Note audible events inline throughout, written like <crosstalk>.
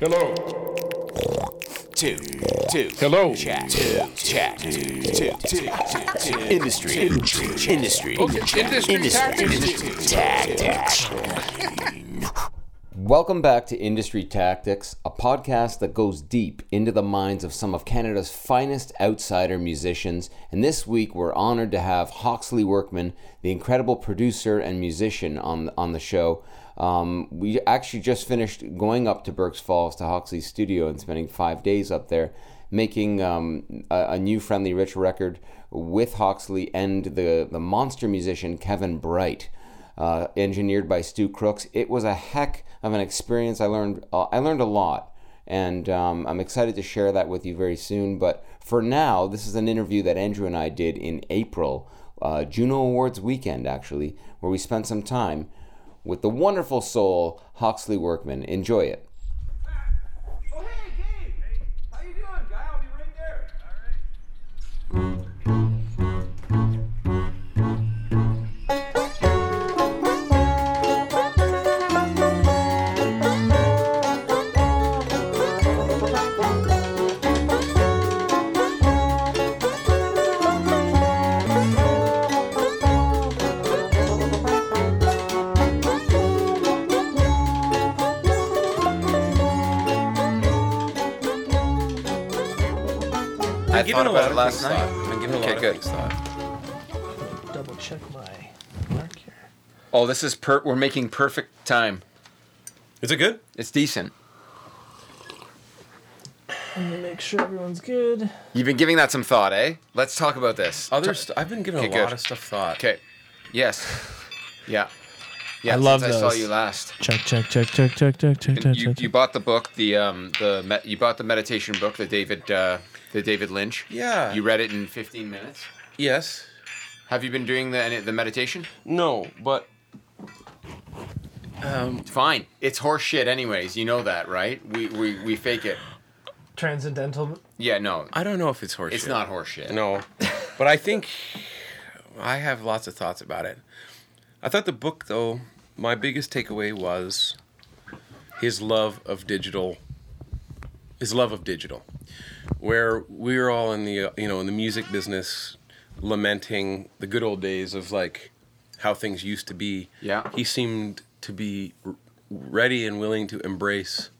Hello. two, two. Hello. Chat, two, chat, two, two, two, two. Industry, industry, industry, Okay, industry industry tactics. Welcome back to Industry Tactics, a podcast that goes deep into the minds of some of Canada's finest outsider musicians. And this week, we're honored to have Hawksley Workman, the incredible producer and musician, on on the show. Um, we actually just finished going up to Burk's Falls to Hawksley's studio and spending five days up there, making um, a, a new Friendly Rich record with Hawksley and the the monster musician Kevin Breit uh, engineered by Stu Crooks. It was a heck of an experience. I learned uh, I learned a lot, and um, I'm excited to share that with you very soon. But for now, this is an interview that Andrew and I did in April, uh, Juno Awards weekend, actually, where we spent some time with the wonderful soul Hawksley Workman. Enjoy it. I Given a lot of things thought. I'm giving a Okay, lot good. of thought. double check my mark here. Oh, this is per. We're making perfect time. Is it good? It's decent. Let me make sure everyone's good. You've been giving that some thought, eh? Let's talk about this. Other st- I've been giving Okay, a lot good. of stuff thought. Okay. Yes. Yeah. Yeah. I love since I saw you last. Check, check, check, check, check, check, check, check, you, check. you bought the book, the um the me- you bought the meditation book, the David uh, the David Lynch. Yeah. You read it in 15 minutes. Yes. Have you been doing the any- the meditation? No, but um, Fine. It's horse shit anyways. You know that, right? We we, we fake it. Transcendental. Yeah, no. I don't know if it's horseshit. It's not horse shit. No, <laughs> but I think I have lots of thoughts about it. I thought the book, though, my biggest takeaway was his love of digital. His love of digital, where we're all in the you know in the music business, lamenting the good old days of like how things used to be. Yeah. he seemed to be ready and willing to embrace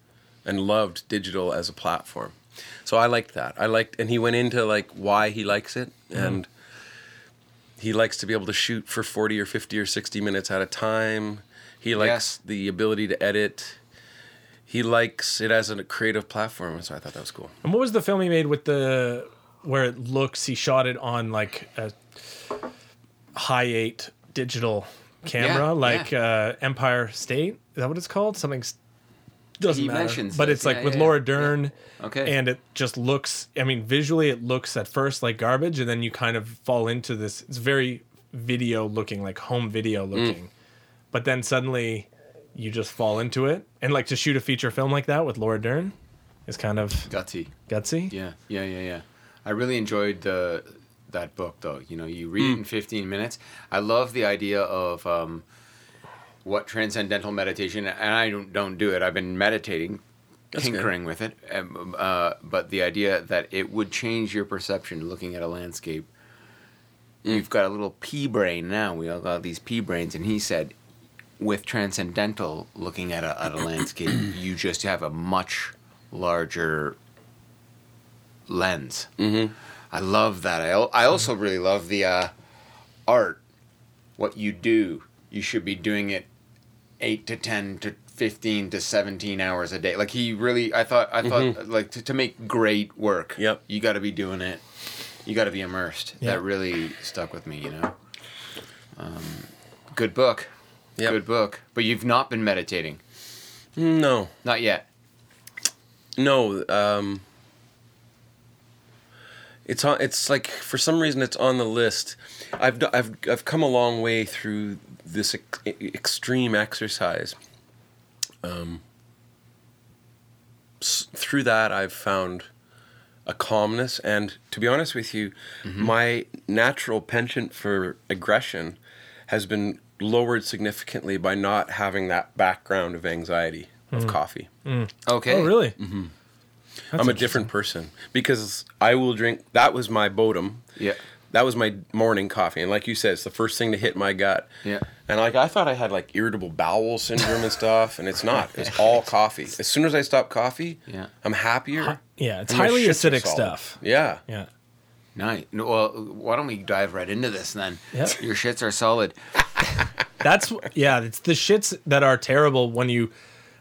and loved digital as a platform. So I liked that. I liked, and he went into like why he likes it, mm-hmm. and he likes to be able to shoot for forty or fifty or sixty minutes at a time. He likes Yes. the ability to edit. He likes it as a creative platform, so I thought that was cool. And what was the film he made with the where it looks? He shot it on like a high eight digital camera, Yeah, like Uh, Empire State. Is that what it's called? Something s- doesn't He matter. but it. it's like Yeah, with yeah, Laura yeah. Dern. Okay. And it just looks. I mean, visually, it looks at first like garbage, and then you kind of fall into this. It's very video looking, like home video Mm. looking. But then suddenly, you just fall into it, and like to shoot a feature film like that with Laura Dern is kind of Gutsy. gutsy. Yeah, yeah, yeah, yeah. I really enjoyed the that book though. You know, you read Hmm. it in 15 minutes. I love the idea of um, what transcendental meditation, and I don't don't do it. I've been meditating, That's good. tinkering with it, um, uh, but the idea that it would change your perception looking at a landscape. Mm. You've got a little pea brain now. We all got these pea brains, and he said, with transcendental looking at a, at a landscape, <clears throat> you just have a much larger lens. Mm-hmm. I love that. I, I also really love the uh, art. What you do, you should be doing it eight to ten to fifteen to seventeen hours a day. Like he really, I thought, I thought, like to, to make great work. Mm-hmm. Yep. You got to be doing it. You got to be immersed. Yeah. That really stuck with me. You know. Um, good book. Yep. Good book. But you've not been meditating. No, Not yet. no. Um, it's on. It's like for some reason it's on the list. I've I've I've come a long way through this ex- extreme exercise. Um, s- through that, I've found a calmness, and to be honest with you, mm-hmm. my natural penchant for aggression has been lowered significantly by not having that background of anxiety. of mm. coffee. Mm. Okay. Oh, really? Mm-hmm. I'm a different person because I will drink. That was my bodum. Yeah. That was my morning coffee, and like you said, it's the first thing to hit my gut. Yeah. And like I thought I had like irritable bowel syndrome and stuff, and it's not. It's all coffee. As soon as I stop coffee, Yeah. I'm happier. Yeah, it's highly acidic stuff. Yeah. Yeah. Nice. No, Well, why don't we dive right into this then? Yep. Your shits are solid. <laughs> That's yeah, it's the shits that are terrible when you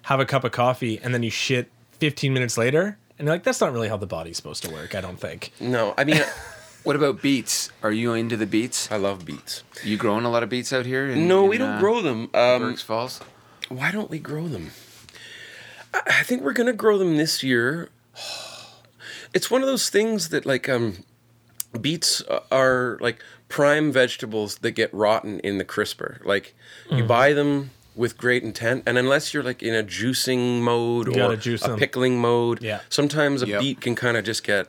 have a cup of coffee and then you shit 15 minutes later and you're like that's not really how the body's supposed to work, I don't think. No, I mean, <laughs> What about beets? Are you into the beets? I love beets. You growing a lot of beets out here? in- No, in, we don't uh, grow them. Um, Burk's Falls. why don't we grow them? I I think we're gonna grow them this year. It's one of those things that like um, beets are like prime vegetables that get rotten in the crisper. Like you Mm. buy them with great intent, and unless you're like in a juicing mode or juice a them. pickling mode, Yeah. sometimes a Yep. beet can kind of just get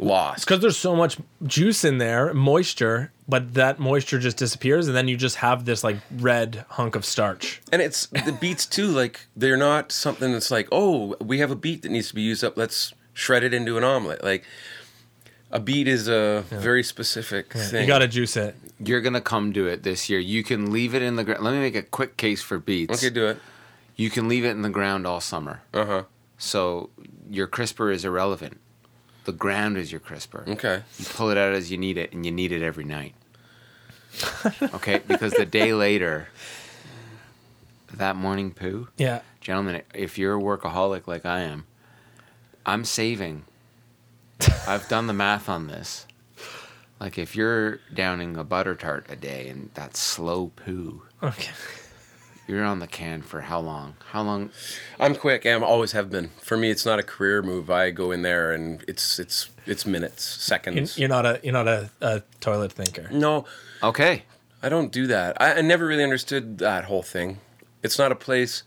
lost. Because there's so much juice in there, moisture, but that moisture just disappears and then you just have this like red hunk of starch. And it's the beets too. Like they're not something that's like, oh, we have a beet that needs to be used up. Let's shred it into an omelet. Like a beet is a very specific thing. You got to juice it. You're gonna come to it this year. You can leave it in the ground. Let me make a quick case for beets. Okay, do it. You can leave it in the ground all summer. Uh huh. So your crisper is irrelevant. The ground is your crisper. Okay. You pull it out as you need it, and you need it every night. <laughs> okay, because the day later, that morning poo, Yeah. gentlemen, if you're a workaholic like I am, I'm saving. I've done the math on this. Like if you're downing a butter tart a day and that's slow poo, Okay. You're on the can for how long? How long? I'm quick. and I always have been. For me, it's not a career move. I go in there and it's it's it's minutes, seconds. you're not a you're not a, a toilet thinker. no, Okay, I don't do that. I, I never really understood that whole thing. It's not a place.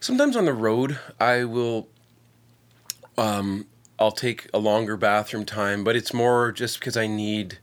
Sometimes on the road, I will. Um, I'll take a longer bathroom time, but it's more just because I need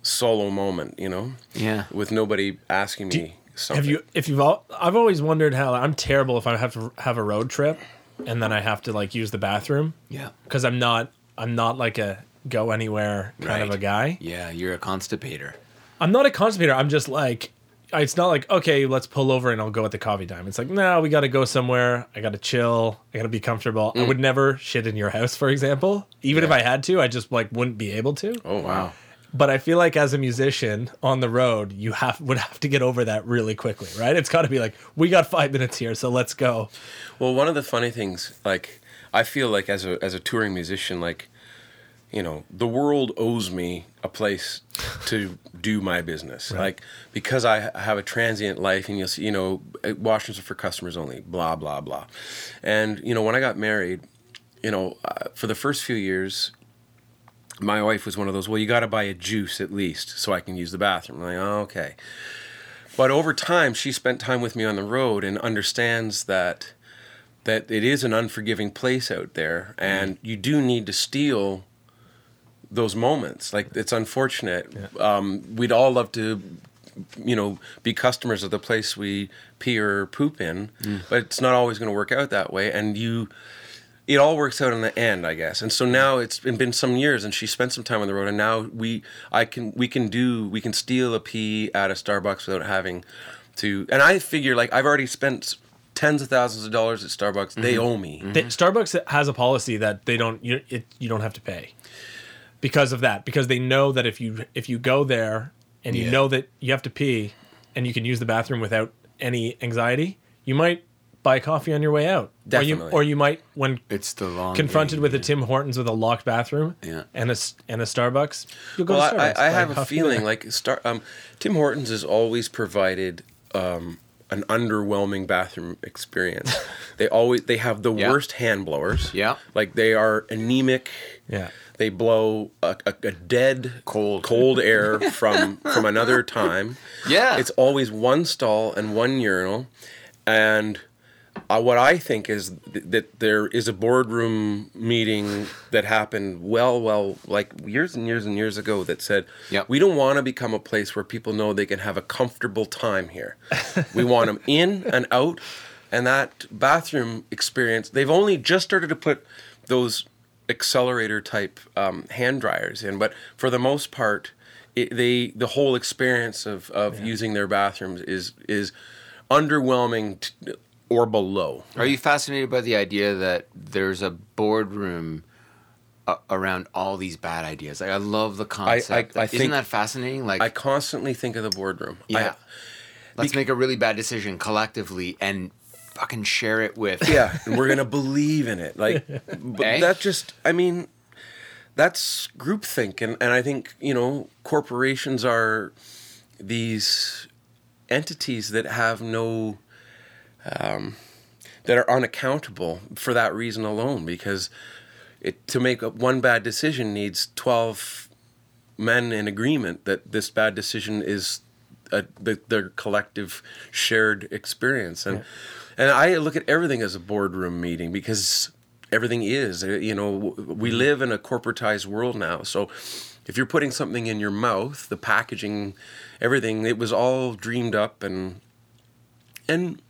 solo moment, you know, yeah. with nobody asking me something. Have you if you've all I've always wondered how I'm terrible if I have to have a road trip and then I have to like use the bathroom Yeah. because I'm not I'm not like a go anywhere kind of a guy. Yeah, you're a constipator. I'm not a constipator. I'm just like, it's not like okay, let's pull over and I'll go at the coffee time. It's like no, we got to go somewhere. I got to chill. I got to be comfortable. I mm. would never shit in your house, for example. Even if I had to, I just like wouldn't be able to. Oh wow. But I feel like as a musician on the road, you have would have to get over that really quickly, right? It's got to be like we got five minutes here, so let's go. Well, one of the funny things, like I feel like as a as a touring musician, like you know, the world owes me a place to do my business. Like because I have a transient life, and you'll see, you know, uh, washrooms are for customers only. Blah blah blah. And you know, when I got married, you know, uh, for the first few years. My wife was one of those. Well, you got to buy a juice at least so I can use the bathroom. I'm like, oh, okay. But over time, she spent time with me on the road and understands that that it is an unforgiving place out there, and you do need to steal those moments. Like it's unfortunate. Um, we'd all love to, you know, be customers of the place we pee or poop in, but it's not always going to work out that way. And you, it all works out in the end, I guess. And so now it's been, been some years, and she spent some time on the road, and now we, I can, we can do, we can steal a pee at a Starbucks without having to. And I figure like I've already spent tens of thousands of dollars at Starbucks. They mm-hmm. owe me. Mm-hmm. They, Starbucks has a policy that they don't you it, you don't have to pay because of that because they know that if you if you go there and you know that you have to pee and you can use the bathroom without any anxiety, you might buy coffee on your way out. Or you, Definitely. or you might when It's the long confronted game, with a. Tim Hortons with a locked bathroom Yeah. and a s- and a Starbucks, you'll go Well, to Starbucks. I, I have a feeling there. like Star, um, Tim Hortons has always provided um, an underwhelming bathroom experience. <laughs> they always they have the Yeah. worst hand blowers. Yeah. like they are anemic. yeah. They blow a, a, a dead Cold. cold <laughs> air from from another time. Yeah. It's always one stall and one urinal, and uh, what I think is th- that there is a boardroom meeting that happened well, well, like years and years and years ago that said, Yep. we don't want to become a place where people know they can have a comfortable time here. <laughs> we want them in and out and that bathroom experience. They've only just started to put those accelerator type um, hand dryers in, but for the most part, it, they the whole experience of, of using their bathrooms is is underwhelming t- or below. Are you fascinated by the idea that there's a boardroom uh, around all these bad ideas? Like, I love the concept. I Isn't think- that fascinating? Like, I constantly think of the boardroom. I- yeah, let's make a really bad decision collectively and fucking share it with. <laughs> yeah, and we're gonna believe in it. Like, <laughs> but Eh? that just, I mean, that's groupthink, and and I think you know corporations are these entities that have no, um, that are unaccountable for that reason alone, because it to make one bad decision needs twelve men in agreement that this bad decision is a, the, their collective shared experience. And and I look at everything as a boardroom meeting because everything is Uh, you know we live in a corporatized world now. So if you're putting something in your mouth the packaging everything it was all dreamed up and and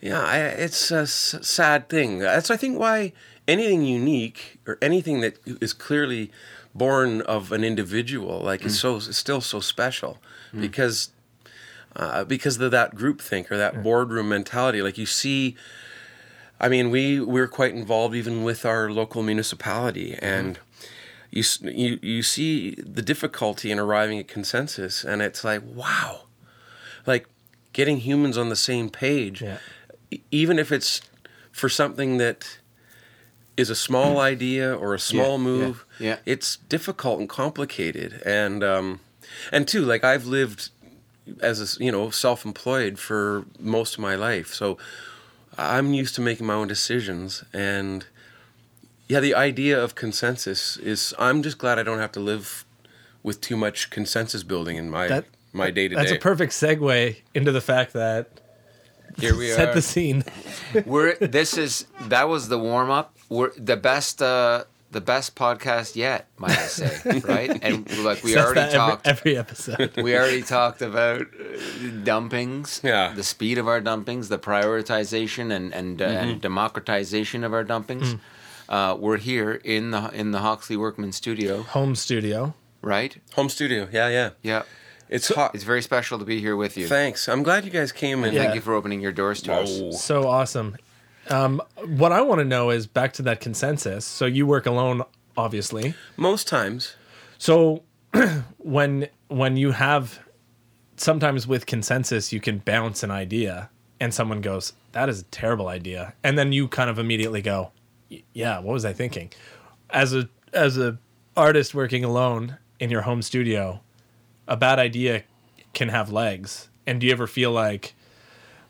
yeah, I, it's a s- sad thing. That's I think why anything unique or anything that is clearly born of an individual like is mm. so is still so special mm. because uh, because of that group think or that boardroom mentality. Like you see, I mean, we we're quite involved even with our local municipality mm-hmm. and. You, you you see the difficulty in arriving at consensus, and it's like wow, like getting humans on the same page Yeah. Even if it's for something that is a small idea or a small Yeah, yeah, move yeah. it's difficult and complicated. And um and two like i've lived as a you know self-employed for most of my life. So i'm used to making my own decisions. And yeah the idea of consensus is i'm just glad i don't have to live with too much consensus building in my That- my day to day That's a perfect segue into the fact that Here we <laughs> set are. the scene. We're this is that was the warm up. We're the best uh the best podcast yet, might I say, right? And <laughs> like we Says already that every- talked every, episode. <laughs> we already talked about uh, dumpings, Yeah. the speed of our dumpings, the prioritization and and, uh, and democratization of our dumpings. Uh, we're here in the in the Hawksley Workman studio, Home studio. right? home studio yeah yeah Yeah, it's hot it's very special to be here with you. Thanks. I'm glad you guys came and Yeah. Thank you for opening your doors to us. So awesome. Um, what I want to know is back to that consensus. So you work alone, obviously. Most times, So <clears throat> when when you have sometimes with consensus you can bounce an idea and someone goes that is a terrible idea and then you kind of immediately go "Y- yeah what was i thinking as a as a artist working alone in your home studio a bad idea can have legs. And do you ever feel like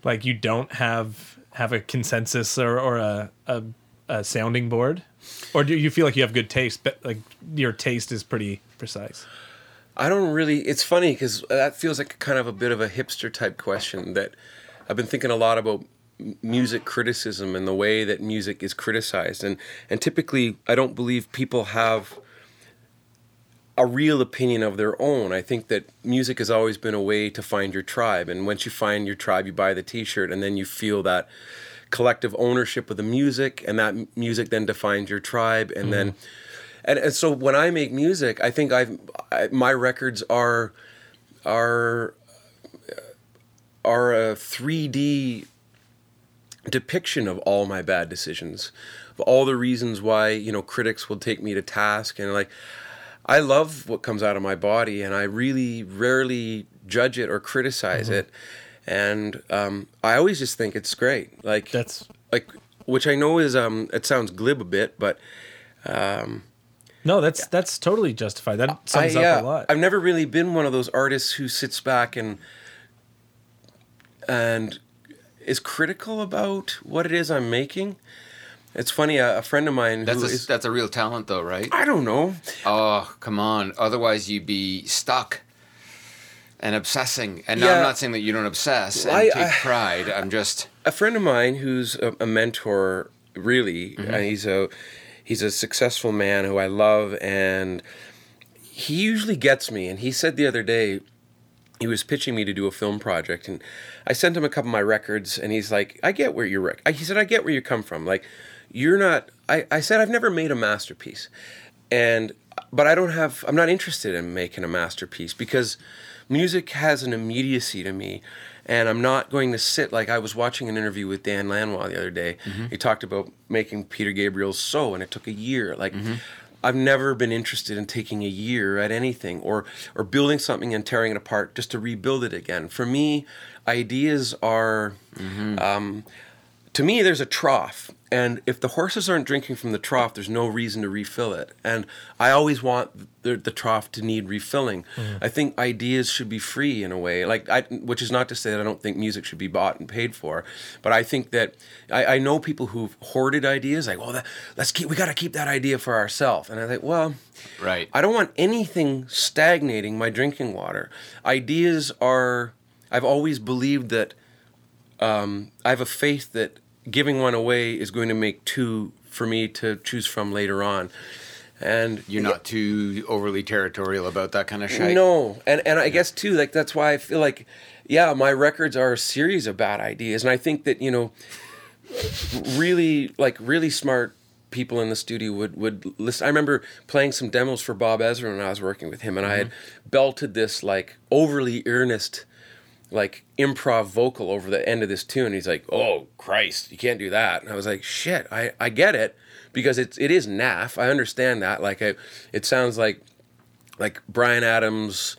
like you don't have have a consensus or, or a, a a sounding board? Or do you feel like you have good taste but like your taste is pretty precise? I don't really. It's funny because that feels like kind of a bit of a hipster type question that I've been thinking a lot about music criticism and the way that music is criticized. And and typically I don't believe people have a real opinion of their own. I think that music has always been a way to find your tribe and once you find your tribe you buy the t-shirt and then you feel that collective ownership of the music and that music then defines your tribe and then mm-hmm. and, and so when I make music, I think I've I, my records are are uh, are a 3D depiction of all my bad decisions, of all the reasons why you know critics will take me to task and like I love what comes out of my body and I really rarely judge it or criticize it, and um, I always just think it's great. Like that's like which I know is um it sounds glib a bit, but no that's that's totally justified. That sums I, up uh, a lot. I've never really been one of those artists who sits back and and is critical about what it is I'm making. It's funny, a, a friend of mine That's who a, is- that's a real talent, though, right? I don't know. Oh, come on. Otherwise, you'd be stuck and obsessing. And now Yeah. I'm not saying that you don't obsess and I- take I- pride. I'm just. a friend of mine who's a, a mentor really Mm-hmm. uh, he's a he's a successful man who I love and he usually gets me and he said the other day he was pitching me to do a film project and I sent him a couple of my records and he's like, I get where you're, rec-. he said, I get where you come from. Like, you're not, I, I said, I've never made a masterpiece. And, but I don't have, I'm not interested in making a masterpiece because music has an immediacy to me. And I'm not going to sit like I was watching an interview with Dan Lanois the other day. Mm-hmm. He talked about making Peter Gabriel's So, and it took a year. Like, mm-hmm. I've never been interested in taking a year at anything or or building something and tearing it apart just to rebuild it again. For me, ideas are mm-hmm. um, to me there's a trough and if the horses aren't drinking from the trough there's no reason to refill it and i always want the, the trough to need refilling i think ideas should be free in a way like I, which is not to say that i don't think music should be bought and paid for but i think that i, I know people who've hoarded ideas like well that, let's keep we got to keep that idea for ourselves and i think well Right. I don't want anything stagnating my drinking water. Ideas are. I've always believed that. Um, I have a faith that giving one away is going to make two for me to choose from later on, and You're not too overly territorial about that kind of shit. no, and and I guess too, like that's why I feel like, yeah, my records are a series of bad ideas, and I think that you know, really like really smart people in the studio would would listen. I remember playing some demos for Bob Ezrin when I was working with him, and I had mm-hmm. belted this like overly earnest like improv vocal over the end of this tune. He's like, "Oh Christ, you can't do that." And I was like, "Shit, I I get it." Because it's it is naff. I understand that. Like I, it sounds like like Bryan Adams,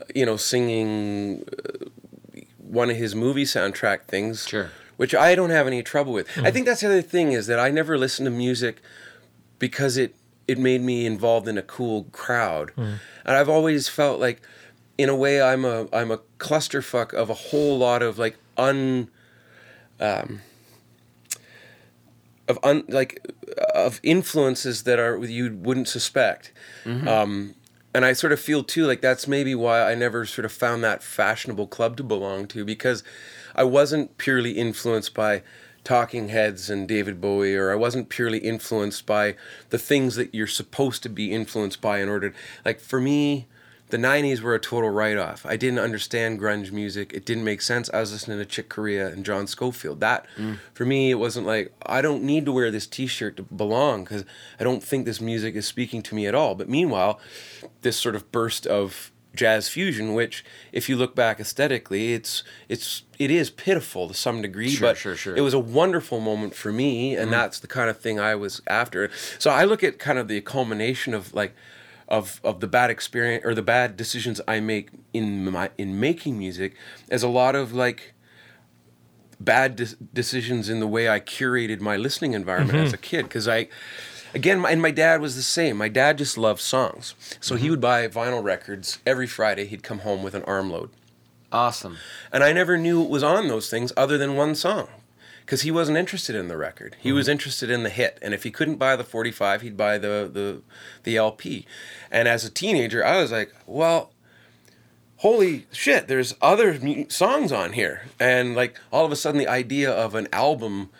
uh, you know, singing uh, one of his movie soundtrack things. Sure. Which I don't have any trouble with. I hmm. think that's the other thing is that I never listen to music because it it made me involved in a cool crowd, hmm. and I've always felt like, in a way, I'm a I'm a clusterfuck of a whole lot of like un. Um, of un, like of influences that are you wouldn't suspect, um, and I sort of feel too like that's maybe why I never sort of found that fashionable club to belong to because I wasn't purely influenced by Talking Heads and David Bowie, or I wasn't purely influenced by the things that you're supposed to be influenced by in order. To, Like for me, the '90s were a total write-off. I didn't understand grunge music. It didn't make sense. I was listening to Chick Corea and John Scofield. That mm. for me, it wasn't like I don't need to wear this T-shirt to belong because I don't think this music is speaking to me at all. But meanwhile, this sort of burst of jazz fusion, which if you look back aesthetically, it's it's it is pitiful to some degree, Sure, but sure, sure. it was a wonderful moment for me, and mm. that's the kind of thing I was after. So I look at kind of the culmination of like of of the bad experience or the bad decisions I make in my in making music as a lot of like bad de- decisions in the way I curated my listening environment as mm-hmm. a kid. Because I again my, and my dad was the same. My dad just loved songs. So he mm-hmm. would buy vinyl records every Friday. He'd come home with an armload. Awesome. and I never knew what was on those things other than one song. Because he wasn't interested in the record. He was interested in the hit. And if he couldn't buy the 45, he'd buy the, the, the LP. And as a teenager, I was like, well, holy shit, there's other songs on here. And like all of a sudden, the idea of an album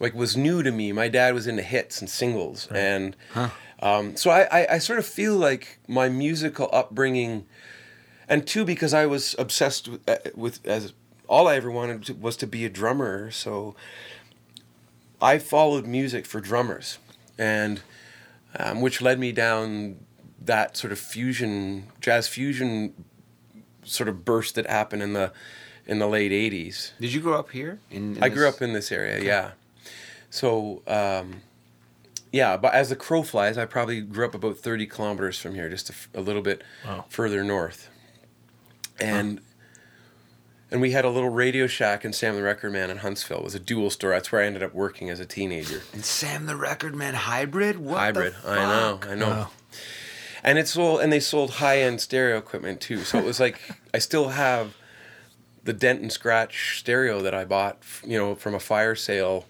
like was new to me. My dad was into hits and singles. And um, so I, I, I sort of feel like my musical upbringing and two because I was obsessed with, uh, with as all I ever wanted to, was to be a drummer. So I followed music for drummers, and um, which led me down that sort of fusion, jazz fusion, sort of burst that happened in the in the late '80s. Did you grow up here? In, in I grew up in this area, yeah. So, um, yeah, but as the crow flies, I probably grew up about 30 kilometers from here, just a, f- a little bit Wow. further north. And and we had a little Radio Shack in Sam the Record Man in Huntsville. It was a dual store. That's where I ended up working as a teenager. And Sam the Record Man hybrid. What the Hybrid. I know. I know. Wow. And it sold, and they sold high end stereo equipment too. So it was like <laughs> I still have the dent and scratch stereo that I bought, you know, from a fire sale.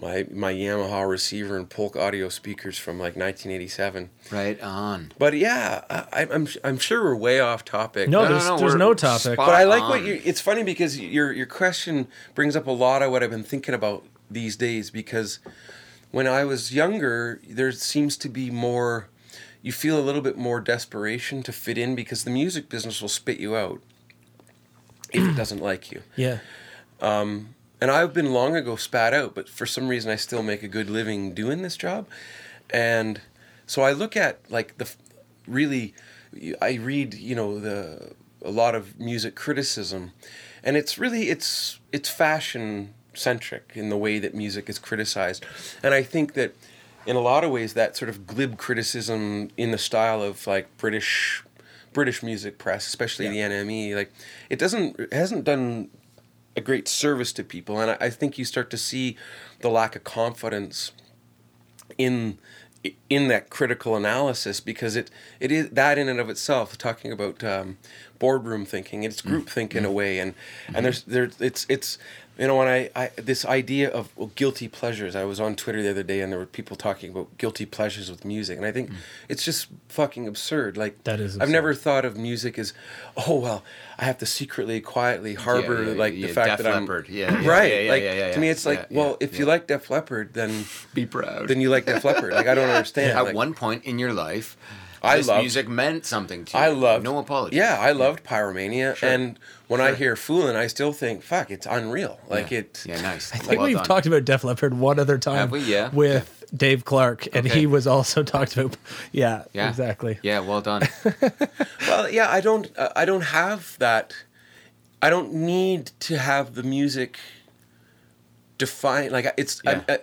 My my Yamaha receiver and Polk audio speakers from like 1987. Right on. But yeah, I, I'm I'm sure we're way off topic. No, No, no, there's, no, there's no topic. But I like on. what you. It's funny because your your question brings up a lot of what I've been thinking about these days. Because when I was younger, there seems to be more. You feel a little bit more desperation to fit in because the music business will spit you out. if it doesn't like you. Yeah. Um, And I've been long ago spat out, but for some reason I still make a good living doing this job. And so I look at like the really, I read you know the a lot of music criticism, and it's really it's it's fashion centric in the way that music is criticized, and I think that in a lot of ways that sort of glib criticism in the style of like British British music press, especially the NME, like it doesn't it hasn't done a great service to people, and I, I think you start to see the lack of confidence in in that critical analysis because it it is that in and of itself talking about um, boardroom thinking it's mm. group think in a mm. way and and mm-hmm. there's there it's it's you know when I, I this idea of well, guilty pleasures I was on Twitter the other day and there were people talking about guilty pleasures with music. And I think mm. it's just fucking absurd. Like That is I've never thought of music as oh well I have to secretly quietly harbor yeah, like yeah, the fact Def that I'm Leppard. Yeah, yeah, right. yeah, yeah, like yeah, yeah, to me it's like yeah, well yeah, if you like Def Leppard then Be proud. then you like Def Leppard. Like I don't <laughs> understand. At like, one point in your life, I this loved- music meant something to you. I loved No apology. Yeah, I loved Pyromania, and when I hear "Foolin'," I still think, "Fuck, it's unreal." Like yeah. it. Yeah, nice. I think we've talked about Def Leppard one other time Have we? Yeah. with Dave Clark, and Okay. he was also <laughs> talked about. Yeah, Yeah. exactly. Yeah, well done. <laughs> Well, yeah, I don't. Uh, I don't have that. I don't need to have the music define. Like it's. I, Yeah. I,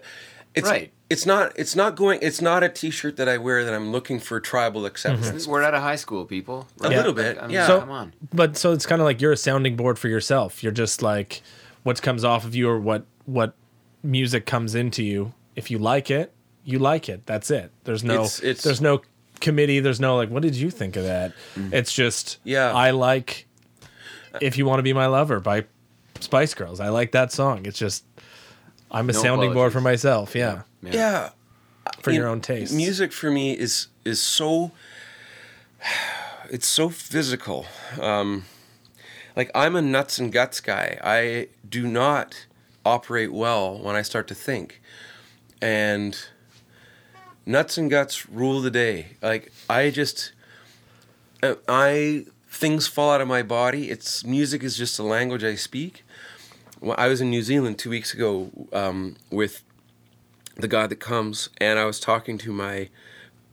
it's. Right. It's not. It's not going. It's not a T-shirt that I wear that I'm looking for tribal acceptance. Mm-hmm. We're out of high school, people. A little bit, I mean, yeah. So- come on. But so it's kind of like you're a sounding board for yourself. You're just like what comes off of you or what what music comes into you. If you like it, you like it. That's it. There's no It's- it's- there's no committee. There's no like what did you think of that? Mm-hmm. It's just Yeah. I like if you want to be my lover by Spice Girls. I like that song. It's just I'm a No sounding board for myself. Yeah, Yeah. for you your know, own taste. Music for me is is so it's so physical. Um, like I'm a nuts and guts guy. I do not operate well when I start to think, and nuts and guts rule the day. Like I just uh, I things fall out of my body. It's music is just a language I speak. Well, I was in New Zealand two weeks ago um, with the God that comes, and I was talking to my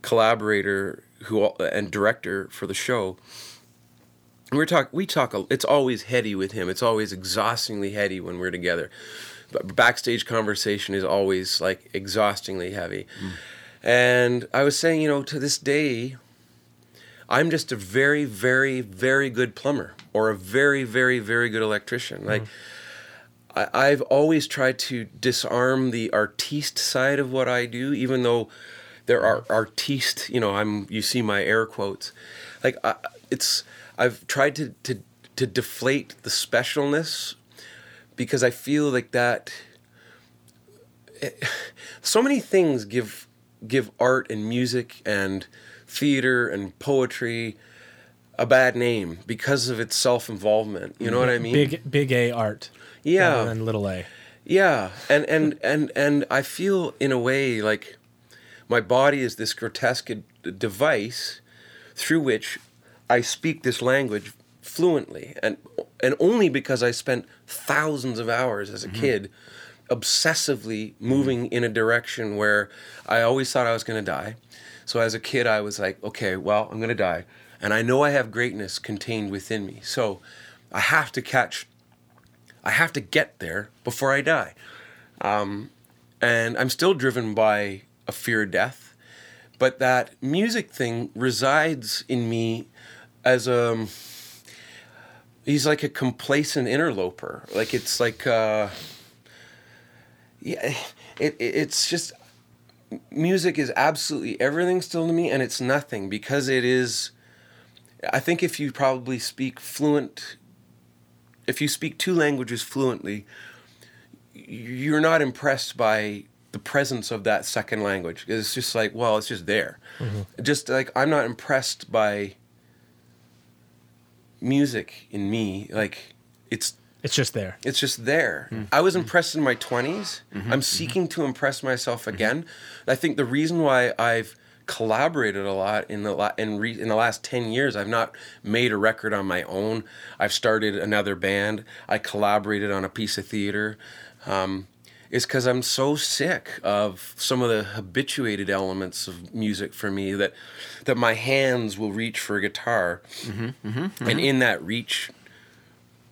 collaborator who and director for the show. We're talk we talk. It's always heady with him. It's always exhaustingly heady when we're together. But backstage conversation is always like exhaustingly heavy. And I was saying, you know, to this day, I'm just a very, very, very good plumber or a very, very, very good electrician. Like. I, I've always tried to disarm the artiste side of what I do, even though there are artiste. You know, I'm. You see my air quotes. Like I, it's. I've tried to to to deflate the specialness because I feel like that. Eh, so many things give give art and music and theater and poetry a bad name because of its self-involvement. You know what mm-hmm. I mean? big big A art. Yeah. and little A. Yeah, and and and and I feel in a way like my body is this grotesque device through which I speak this language fluently, and and only because I spent thousands of hours as a mm-hmm. kid obsessively moving mm-hmm. in a direction where I always thought I was going to die. So as a kid, I was like, okay, well, I'm going to die, and I know I have greatness contained within me, so I have to catch I have to get there before I die. Um, and I'm still driven by a fear of death. But that music thing resides in me as a. He's like a complacent interloper. Like it's like. Uh, yeah, it, it, it's just. Music is absolutely everything still to me, and it's nothing because it is. I think if you probably speak fluent if you speak two languages fluently, you're not impressed by the presence of that second language. It's just like, well, it's just there. Mm-hmm. Just like I'm not impressed by music in me. Like it's It's just there. it's just there. Mm. I was impressed in my 20s. Mm-hmm. I'm mm-hmm. seeking to impress myself again. I think the reason why I've collaborated a lot in the la- in, re- in the last 10 years. I've not made a record on my own. I've started another band. I collaborated on a piece of theater. Um, is because I'm so sick of some of the habituated elements of music for me that that my hands will reach for a guitar. Mm-hmm, mm-hmm, and mm-hmm. in that reach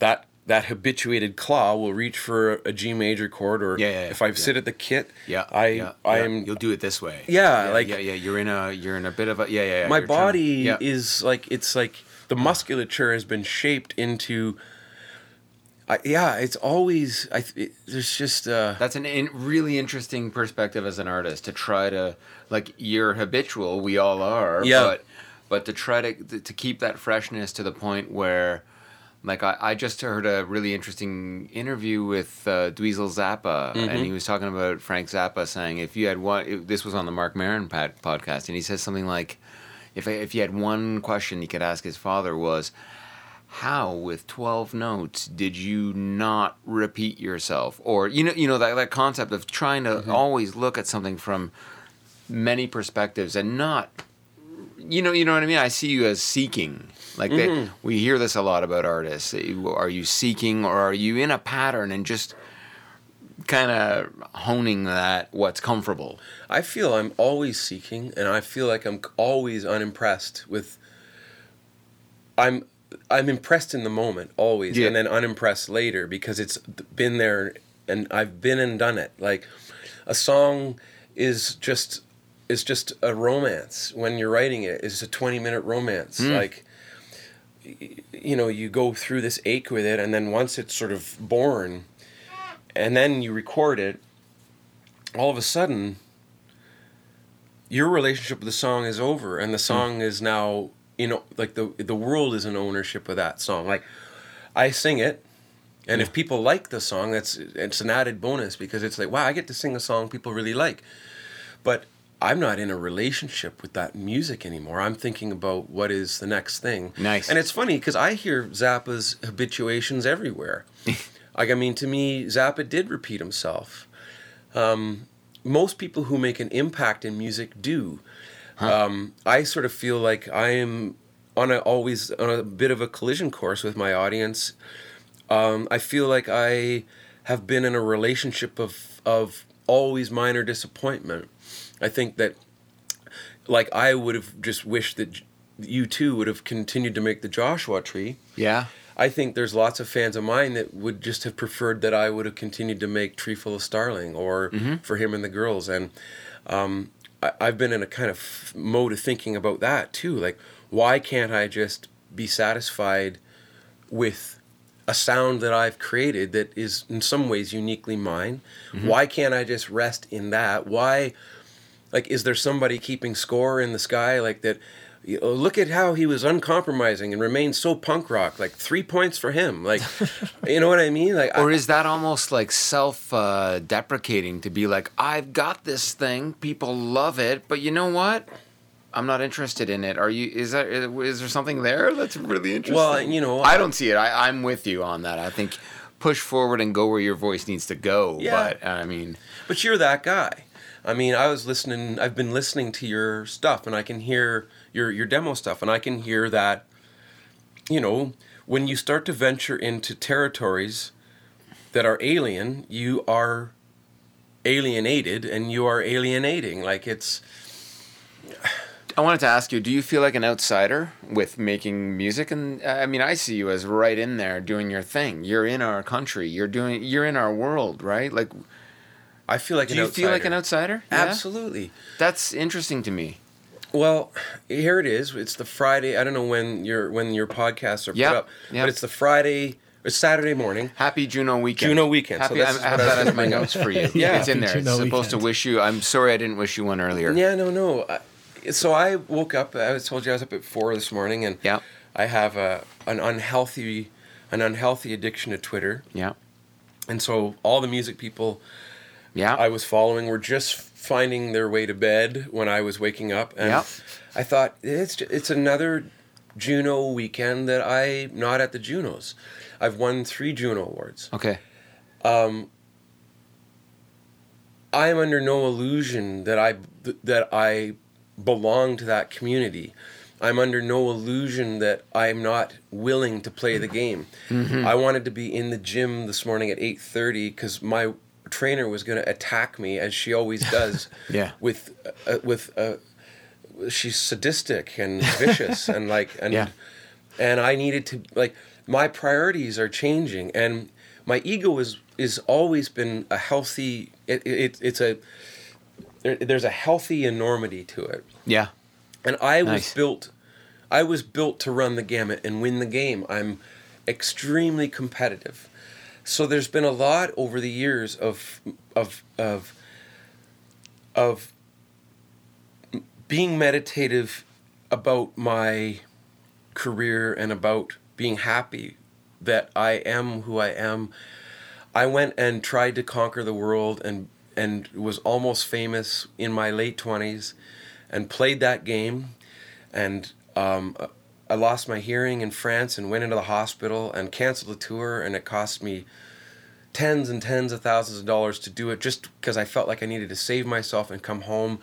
that that habituated claw will reach for a G major chord or Yeah, yeah, if I yeah. sit at the kit Yeah, I I am You'll do it this way. Yeah, like- yeah, yeah. You're in a you're in a bit of a yeah, yeah. yeah. my body yeah. is like it's like the musculature has been shaped into I, yeah it's always i it, there's just uh That's an in, really interesting perspective as an artist to try to like you're habitual. We all are. Yeah. But but to try to to keep that freshness to the point where. Like I, I just heard a really interesting interview with uh, Dweezil Zappa, Mm-hmm. and he was talking about Frank Zappa saying if you had one, it- this was on the Marc Maron pod, podcast, and he says something like, if if you had one question he could ask his father was, how with 12 notes did you not repeat yourself? Or you know you know that, that concept of trying to always look at something from many perspectives and not you know you know what i mean? I see you as seeking like they, mm-hmm. we hear this a lot about artists. Are you seeking or are you in a pattern and just kind of honing that what's comfortable? I feel i'm always seeking and i feel like i'm always unimpressed with i'm i'm impressed in the moment always Yeah. and then unimpressed later because it's been there and i've been and done it. Like a song is just is just a romance. When you're writing it it's a 20 minute romance. Hmm. Like y- you know you go through this ache with it and then once it's sort of born and then you record it all of a sudden your relationship with the song is over and the hmm. song is now you know like the the world is in ownership of that song. Like i sing it and if people like the song that's it's an added bonus because it's like wow i get to sing a song people really like. But i'm not in a relationship with that music anymore i'm thinking about what is the next thing Nice. and it's funny because i hear zappa's habituations everywhere <laughs> like i mean to me zappa did repeat himself most people who make an impact in music do. Um, I sort of feel like I am on a always on a bit of a collision course with my audience. Um, I feel like I have been in a relationship of of always minor disappointment. I think that like I would have just wished that U2 would have continued to make the Joshua tree. yeah I think there's lots of fans of mine that would just have preferred that I would have continued to make Treeful of Starling or for him and the girls. And um, I, I've been in a kind of mode of thinking about that too. Like, why can't I just be satisfied with a sound that I've created that is in some ways uniquely mine? Why can't I just rest in that? Why, like, is there somebody keeping score in the sky like that? look at how he was uncompromising and remained so punk rock. Like three points for him. Like, <laughs> you know what I mean? Like, or I, is that almost like self uh, deprecating to be like i've got this thing people love it but you know what i'm not interested in it are you is there is there something there that's really interesting Well, you know, i don't see it I, i'm with you on that i think push forward and go where your voice needs to go Yeah. but i mean but you're that guy. I mean, I was listening. I've been listening to your stuff, and I can hear your your demo stuff, and I can hear that. You know, when you start to venture into territories that are alien, you are alienated, and you are alienating. Like it's I wanted to ask you, do you feel like an outsider with making music? And I mean, I see you as right in there doing your thing. You're in our country. You're doing. You're in our world, right? Like, I feel like do an you outsider. feel like an outsider? Yeah? Absolutely. That's interesting to me. Well, here it is. It's the Friday. I don't know when your when your podcasts are Yep, put up, yep. but it's the Friday. It's Saturday morning. Happy Juno weekend. Juno weekend, so Happy, this I is have I was that as my notes for you. <laughs> Yeah. it's in there. Happy It's Juno supposed to wish you. I'm sorry I didn't wish you one earlier. Yeah, no, no. So I woke up. I was told you I was up at four this morning, and Yeah. I have a an unhealthy an unhealthy addiction to Twitter, Yeah. and so all the music people Yeah. I was following were just finding their way to bed when I was waking up, and Yep. I thought it's ju- it's another Juno weekend that I'm not at the Junos. I've won three Juno awards. okay. Um, I am under no illusion that I that I belong to that community. I'm under no illusion that I'm not willing to play the game. Mm-hmm. I wanted to be in the gym this morning at 8:30 cuz my trainer was going to attack me as she always <laughs> does Yeah. with uh, with uh, she's sadistic and vicious and like and Yeah. and I needed to like my priorities are changing and my ego is is always been a healthy it, it it's a there, there's a healthy enormity to it Yeah. and I was built I was built to run the gamut and win the game I'm extremely competitive so there's been a lot over the years of of of of being meditative about my career and about being happy that I am who I am. I went and tried to conquer the world and and was almost famous in my late 20s and played that game and um, I lost my hearing in France and went into the hospital and canceled the tour and it cost me tens and tens of thousands of dollars to do it just because I felt like I needed to save myself and come home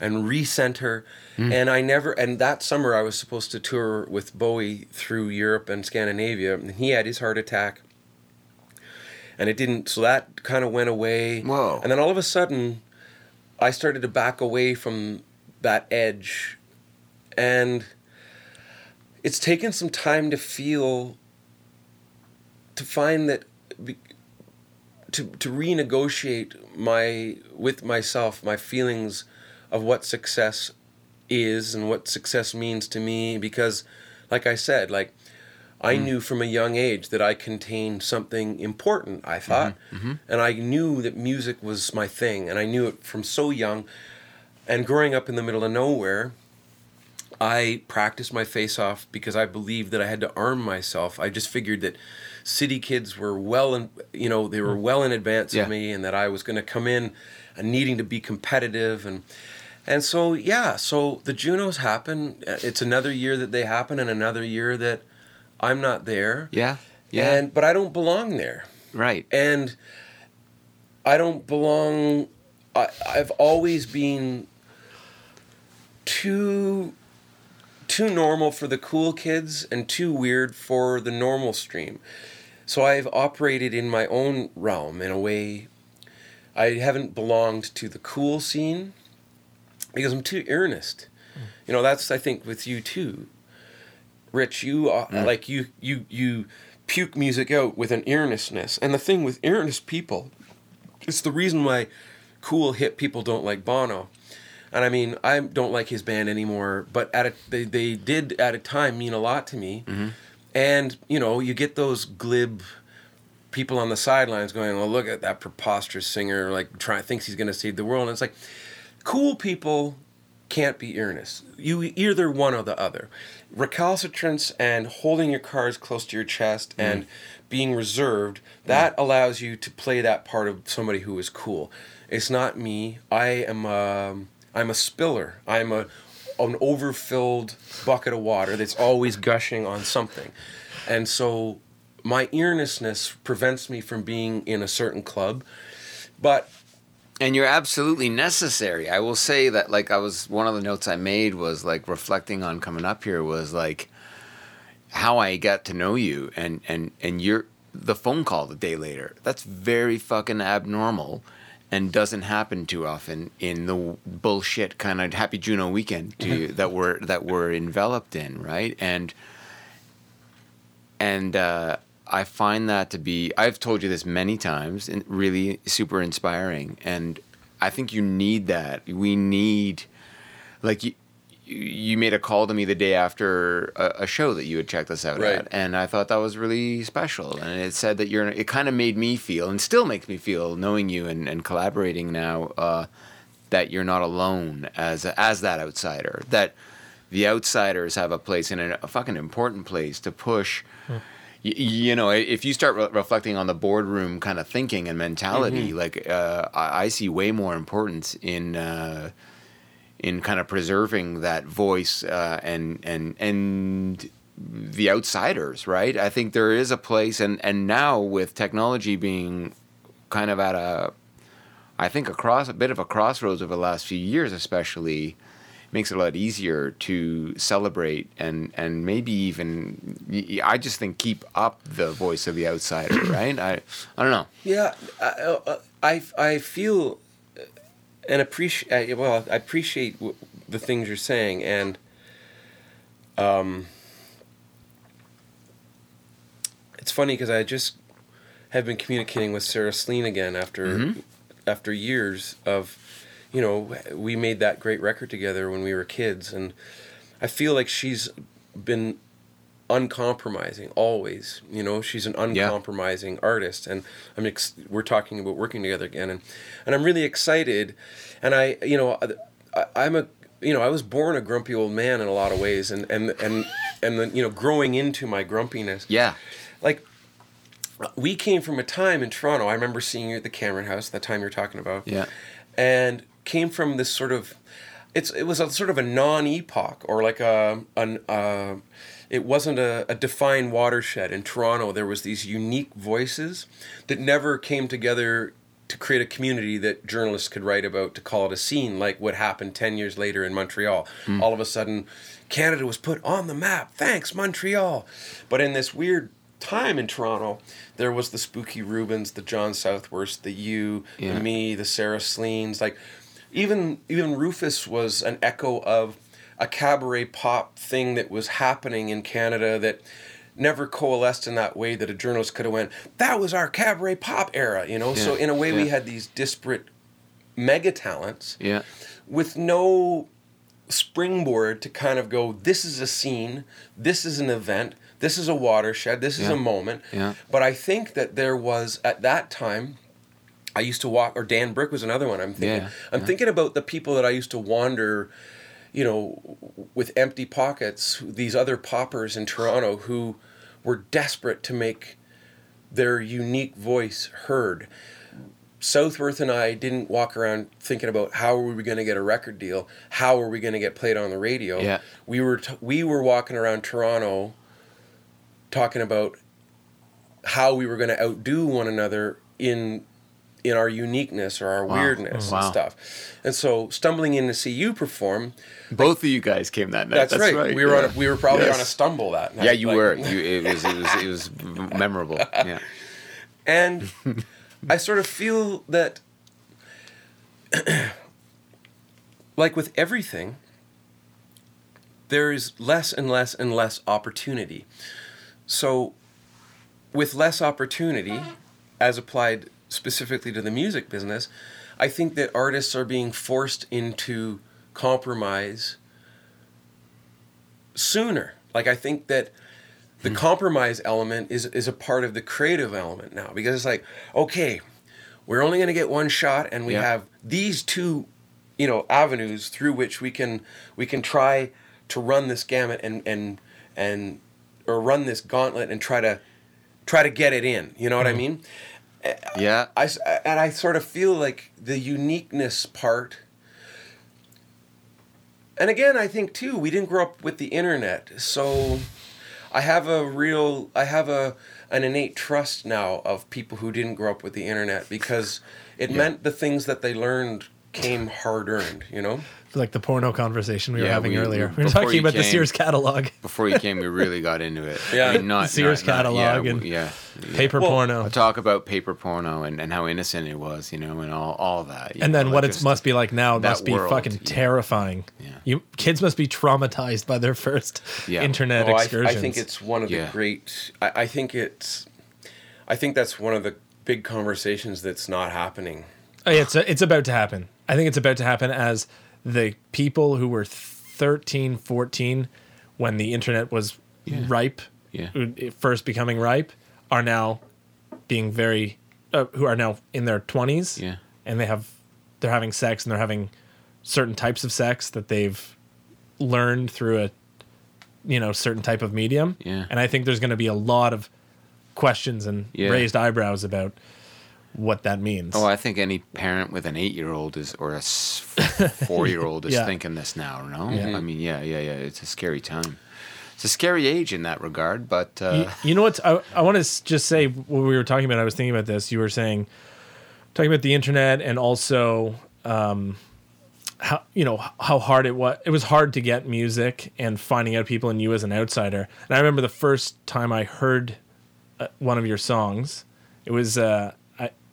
and recenter. Hmm. And I never, and that summer I was supposed to tour with Bowie through Europe and Scandinavia, and he had his heart attack. And it didn't, so that kind of went away. Whoa. And then all of a sudden, I started to back away from that edge. And it's taken some time to feel, to find that to to renegotiate my with myself my feelings of what success is and what success means to me because like I said like I mm. knew from a young age that I contained something important I mm-hmm, thought. Mm-hmm. and I knew that music was my thing and I knew it from so young. And growing up in the middle of nowhere I practiced my face off because I believed that I had to arm myself. I just figured that city kids were well in, you know, they were mm. well in advance Yeah. of me and that I was going to come in and needing to be competitive and and so yeah, so the Junos happen. Uh, it's another year that they happen and another year that I'm not there. Yeah. Yeah. And but I don't belong there right. and I don't belong. I, I've always been too too normal for the cool kids and too weird for the normal stream. So I've operated in my own realm in a way. I haven't belonged to the cool scene because I'm too earnest. You know, that's I think with you too. Rich, you uh, like you you you puke music out with an earnestness, and the thing with earnest people, it's the reason why cool hip people don't like Bono. And I mean, I don't like his band anymore, but at a, they they did at a time mean a lot to me. Mm-hmm. And you know, you get those glib people on the sidelines going, "Oh, look at that preposterous singer! Like, try thinks he's going to save the world." And it's like, cool people can't be earnest. You either one or the other. Recalcitrance and holding your cards close to your chest mm-hmm. and being reserved, that mm-hmm. allows you to play that part of somebody who is cool. It's not me. I am um I'm a spiller. I'm a an overfilled bucket of water that's always gushing on something. And so my earnestness prevents me from being in a certain club. But and you're absolutely necessary. I will say that like I was one of the notes I made was like reflecting on coming up here was like how I got to know you and and and your the phone call the day later. That's very fucking abnormal and doesn't happen too often in the bullshit kind of happy Juno weekend to, <laughs> that we're that we're enveloped in, right? And and uh, I find that to be I've told you this many times and really super inspiring and I think you need that we need like you you made a call to me the day after a, a show that you had checked us out Right. at and I thought that was really special and it said that you're it kind of made me feel and still makes me feel knowing you and, and collaborating now uh, that you're not alone as as that outsider that the outsiders have a place and a, a fucking important place to push y- you know if you start re- reflecting on the boardroom kind of thinking and mentality like uh, I, I see way more importance in uh, in kind of preserving that voice uh, and and and the outsiders right i think there is a place and and now with technology being kind of at a I think across a bit of a crossroads over the last few years, especially, makes it a lot easier to celebrate and and maybe even I just think keep up the voice of the outsider, <clears throat> right? I I don't know. Yeah, I, uh, I, I feel and appreciate. Well, I appreciate w- the things you're saying, and um, it's funny because I just have been communicating with Sarah Slean again after after years of, you know, we made that great record together when we were kids, and I feel like she's been uncompromising always you know she's an uncompromising artist and i'm ex- we're talking about working together again and and i'm really excited and i you know I, i'm a you know i was born a grumpy old man in a lot of ways and and and and then you know growing into my grumpiness Yeah. like we came from a time in Toronto. I remember seeing you at the Cameron House, that time you're talking about. Yeah. And came from this sort of, it's it was a sort of a non-epoch or like a an uh, it wasn't a, a defined watershed in Toronto. There was these unique voices that never came together to create a community that journalists could write about to call it a scene, like what happened ten years later in Montreal. Hmm. All of a sudden, Canada was put on the map. Thanks, Montreal. But in this weird time in Toronto, there was the Spookey Rubens, the John Southworth, the you, Yeah. the me, the Sarah Sleans. Like even even Rufus was an echo of a cabaret pop thing that was happening in Canada that never coalesced in that way that a journalist could have went, that was our cabaret pop era, you know? So in a way we had these disparate mega talents Yeah. with no springboard to kind of go this is a scene this is an event this is a watershed this is a moment Yeah. but i think that there was at that time i used to walk or dan bryk was another one i'm thinking Yeah, i'm yeah. thinking about the people that i used to wander you know with empty pockets these other poppers in toronto who were desperate to make their unique voice heard Southworth and I didn't walk around thinking about how are we going to get a record deal, how are we going to get played on the radio. Yeah. We were t- we were walking around Toronto talking about how we were going to outdo one another in in our uniqueness or our Wow. weirdness Wow. and stuff. And so stumbling in to see you perform, Both of you guys came that night. that's, right. We were on a, we were probably Yes. on a stumble that night. Yeah, you Like- were. <laughs> You, it was it was it was memorable. Yeah. <laughs> And I sort of feel that, <clears throat> like with everything, there is less and less and less opportunity. So, with less opportunity, as applied specifically to the music business, I think that artists are being forced into compromise sooner. Like, I think that the hmm. compromise element is is a part of the creative element now because it's like okay we're only going to get one shot and we Yeah. have these two you know avenues through which we can we can try to run this gamut and and and or run this gauntlet and try to try to get it in you know what i hmm. mean Yeah. I, s- uh, and I sort of feel like the uniqueness part. And again, I think too, we didn't grow up with the internet, so I have a real, I have a an innate trust now of people who didn't grow up with the internet because it meant the things that they learned came hard earned. You know. Like the porno conversation we were having we- earlier. we- We were talking you about the Sears catalog, <laughs> Before you came, we really got into it. Yeah. I mean, not, Sears not- not- catalog yeah, and yeah, yeah. paper Well, porno, Talk about paper porno and, and how innocent it was, you know, and all, all that. and know, then like what it must be like now must be world, fucking yeah. terrifying. Yeah. You kids must be traumatized by their first Yeah. <laughs> internet Oh, I, excursions. I think it's one of the great. I, I think it's. I think that's one of the big conversations that's not happening. Oh, yeah, it's it's about to happen. I think it's about to happen as the people who were 13, 14 when the internet was ripe, Yeah. first becoming ripe, are now being very uh, who are now in their 20s. Yeah. And they have they're having sex and they're having certain types of sex that they've learned through a you know certain type of medium. Yeah. And I think there's going to be a lot of questions and Yeah. raised eyebrows about what that means. Oh, I think any parent with an eight-year-old is or a four-year-old is <laughs> Yeah. thinking this now. No, Yeah. I mean, yeah, yeah, yeah. It's a scary time. It's a scary age in that regard, but uh, you, you know what? I, I want to just say what we were talking about. I was thinking about this. You were saying, talking about the internet and also um, how you know how hard it was. It was hard to get music and finding out people and you as an outsider. And I remember the first time I heard uh, one of your songs. It was uh,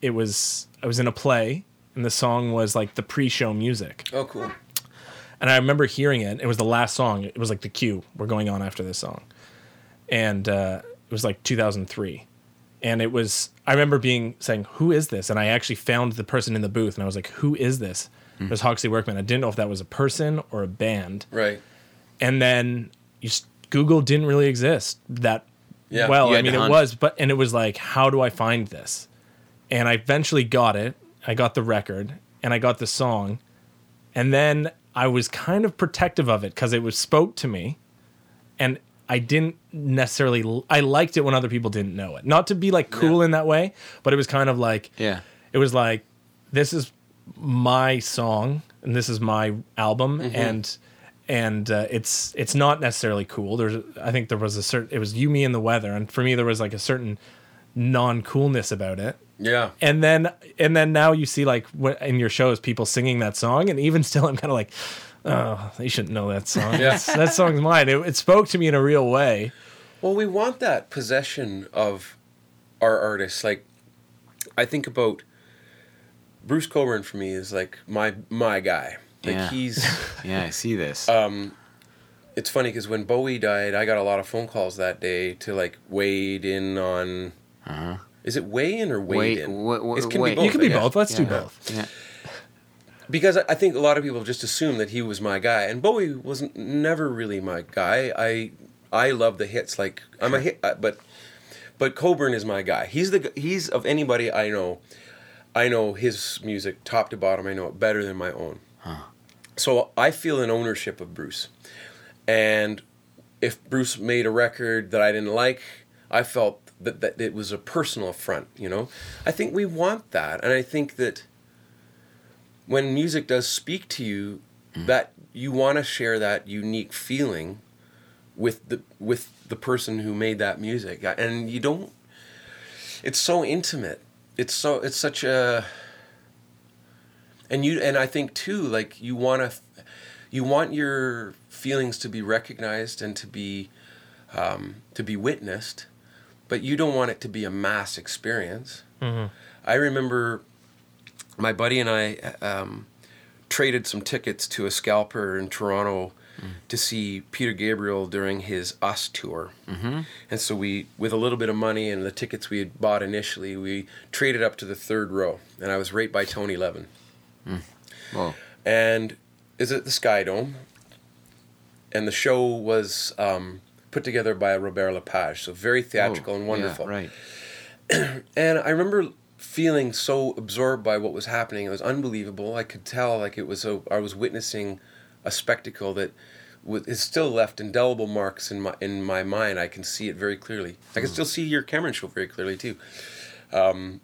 it was I was in a play, and the song was like the pre-show music. Oh, cool. And I remember hearing it. It was the last song. It was like the cue. We're going on after this song, and uh, it was like 2003. And it was. I remember being saying, "Who is this?" And I actually found the person in the booth, and I was like, "Who is this?" It was Hawksley Workman. I didn't know if that was a person or a band. Right. And then you, Google didn't really exist that Yeah. well. I mean, it was, but and it was like, how do I find this? And I eventually got it. I got the record and I got the song, and then I was kind of protective of it because it was spoke to me, and I didn't necessarily. I liked it when other people didn't know it. Not to be like cool in that way, but it was kind of like Yeah. it was like this is my song and this is my album and and uh, it's it's not necessarily cool there's i think there was a certain it was you me and the weather and for me there was like a certain non-coolness about it Yeah. and then and then now you see like what in your shows people singing that song and even still i'm kind of like oh they shouldn't know that song Yeah. That song's mine it, it spoke to me in a real way Well, we want that possession of our artists. Like, I think about Bruce Cockburn for me is like my my guy. Like Yeah. he's. <laughs> Yeah, I see this. Um, it's funny because when Bowie died, I got a lot of phone calls that day to like wade in on. Is it weigh in or wade Wait, in? wa- wa- It can wait. be both. you can be both let's do Yeah. both yeah. because I I think a lot of people just assume that he was my guy, and Bowie wasn't never really my guy. I I love the hits, like I'm a hit, uh, but but Cockburn is my guy. He's the he's of anybody I know. I know his music top to bottom. I know it better than my own. So I feel an ownership of Bruce, and if Bruce made a record that I didn't like, I felt that, that it was a personal affront. You know, I think we want that, and I think that when music does speak to you, that you want to share that unique feeling with the with the person who made that music, and you don't. It's so intimate. It's so it's such a. And you and I think too, like you want to, you want your feelings to be recognized and to be, um, to be witnessed, but you don't want it to be a mass experience. I remember my buddy and I um, traded some tickets to a scalper in Toronto to see Peter Gabriel during his Us tour. Mm-hmm. And so we, with a little bit of money and the tickets we had bought initially, we traded up to the third row, and I was right by Tony Levin. Whoa. And is it the Sky Dome, and the show was um, put together by Robert Lepage, so very theatrical Oh, and wonderful. Yeah, right. <clears throat> And I remember feeling so absorbed by what was happening. It was unbelievable. I could tell like it was a I was witnessing a spectacle that is still left indelible marks in my in my mind. I can see it very clearly. I can still see your Cameron show very clearly too. Um,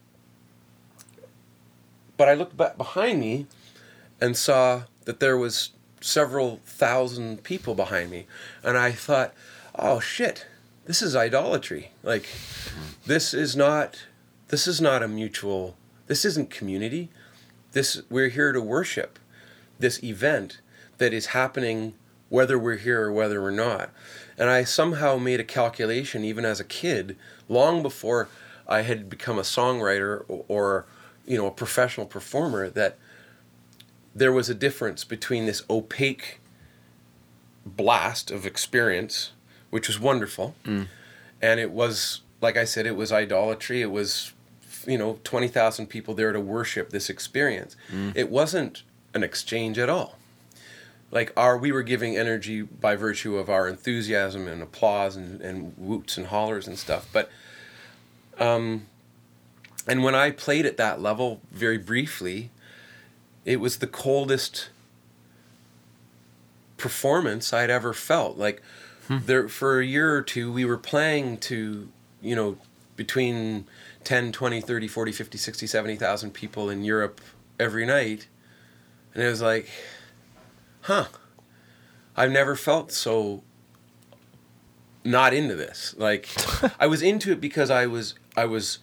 but I looked back behind me and saw that there was several thousand people behind me, and I thought, "Oh shit, this is idolatry. Like, this is not, this is not a mutual. This isn't community. This we're here to worship this event that is happening whether we're here or whether we're not. And I somehow made a calculation, even as a kid, long before I had become a songwriter or, or you know, a professional performer, that there was a difference between this opaque blast of experience, which was wonderful, and it was, like I said, it was idolatry. It was, you know, 20,000 people there to worship this experience. It wasn't an exchange at all. Like our we were giving energy by virtue of our enthusiasm and applause and, and whoops and hollers and stuff. But um and when i played at that level very briefly it was the coldest performance i'd ever felt. Like there for a year or two we were playing to you know between 10 20 30 40 50 60 70,000 people in europe every night. And it was like huh i've never felt so not into this. Like <laughs> i was into it because i was i was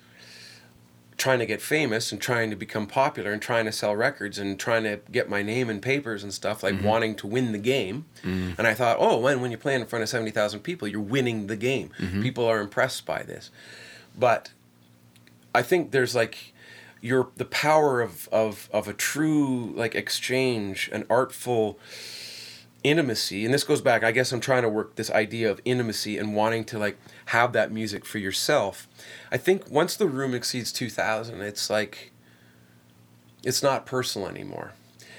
trying to get famous and trying to become popular and trying to sell records and trying to get my name in papers and stuff like mm-hmm. wanting to win the game. Mm-hmm. And i thought oh when, when you're playing in front of 70000 people you're winning the game. Mm-hmm. People are impressed by this. But i think there's like your the power of, of of a true like exchange an artful intimacy and this goes back i guess i'm trying to work this idea of intimacy and wanting to like have that music for yourself. I think once the room exceeds 2000 it's like it's not personal anymore.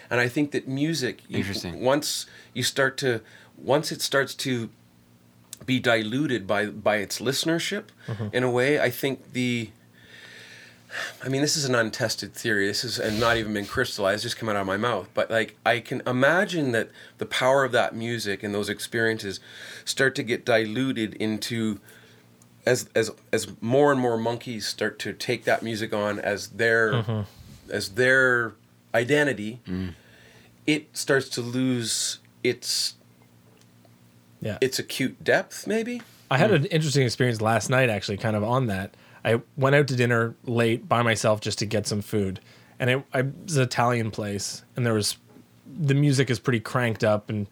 And i think that music you- once you start to once it starts to be diluted by by its listenership mm-hmm. in a way i think the I mean, this is an untested theory. This is and not even been crystallized. Just come out of my mouth. But like, I can imagine that the power of that music and those experiences start to get diluted into as as as more and more monkeys start to take that music on as their mm-hmm. as their identity. Mm. It starts to lose its Yeah. its acute depth, maybe. I had mm. an interesting experience last night, actually, kind of on that. I went out to dinner late by myself just to get some food, and it, I, it was an Italian place, and there was the music is pretty cranked up and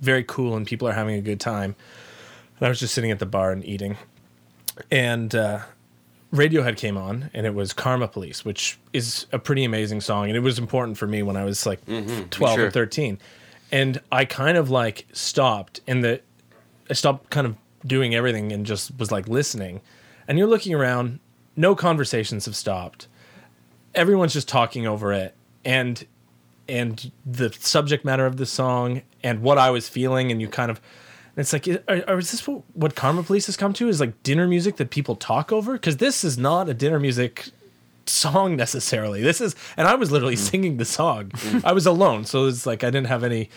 very cool, and people are having a good time. And I was just sitting at the bar and eating, and uh, Radiohead came on, and it was Karma Police, which is a pretty amazing song, and it was important for me when I was like twelve Sure. or thirteen, and I kind of like stopped, and the I stopped kind of doing everything and just was like listening. And you're looking around, no conversations have stopped. Everyone's just talking over it and and the subject matter of the song and what I was feeling and you kind of it's like are, are, is this what, what Karma Police has come to is like dinner music that people talk over because this is not a dinner music song necessarily. This is and I was literally mm. singing the song. Mm. I was alone, so it's like I didn't have any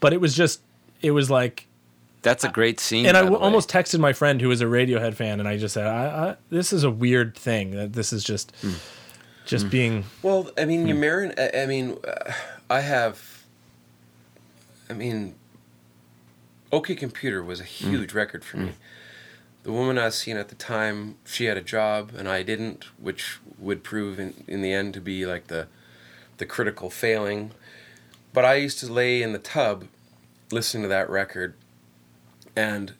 but it was just it was like That's a great scene. and I the way. almost texted my friend who was a Radiohead fan, and I just said, I, I, "This is a weird thing. That this is just, Hmm. just being." Well, I mean, you marry. I I mean, uh, I have. I mean, OK Computer was a huge record for me. The woman I was seeing at the time, she had a job and I didn't, which would prove in, in the end to be like the, the critical failing. But I used to lay in the tub, listening to that record, and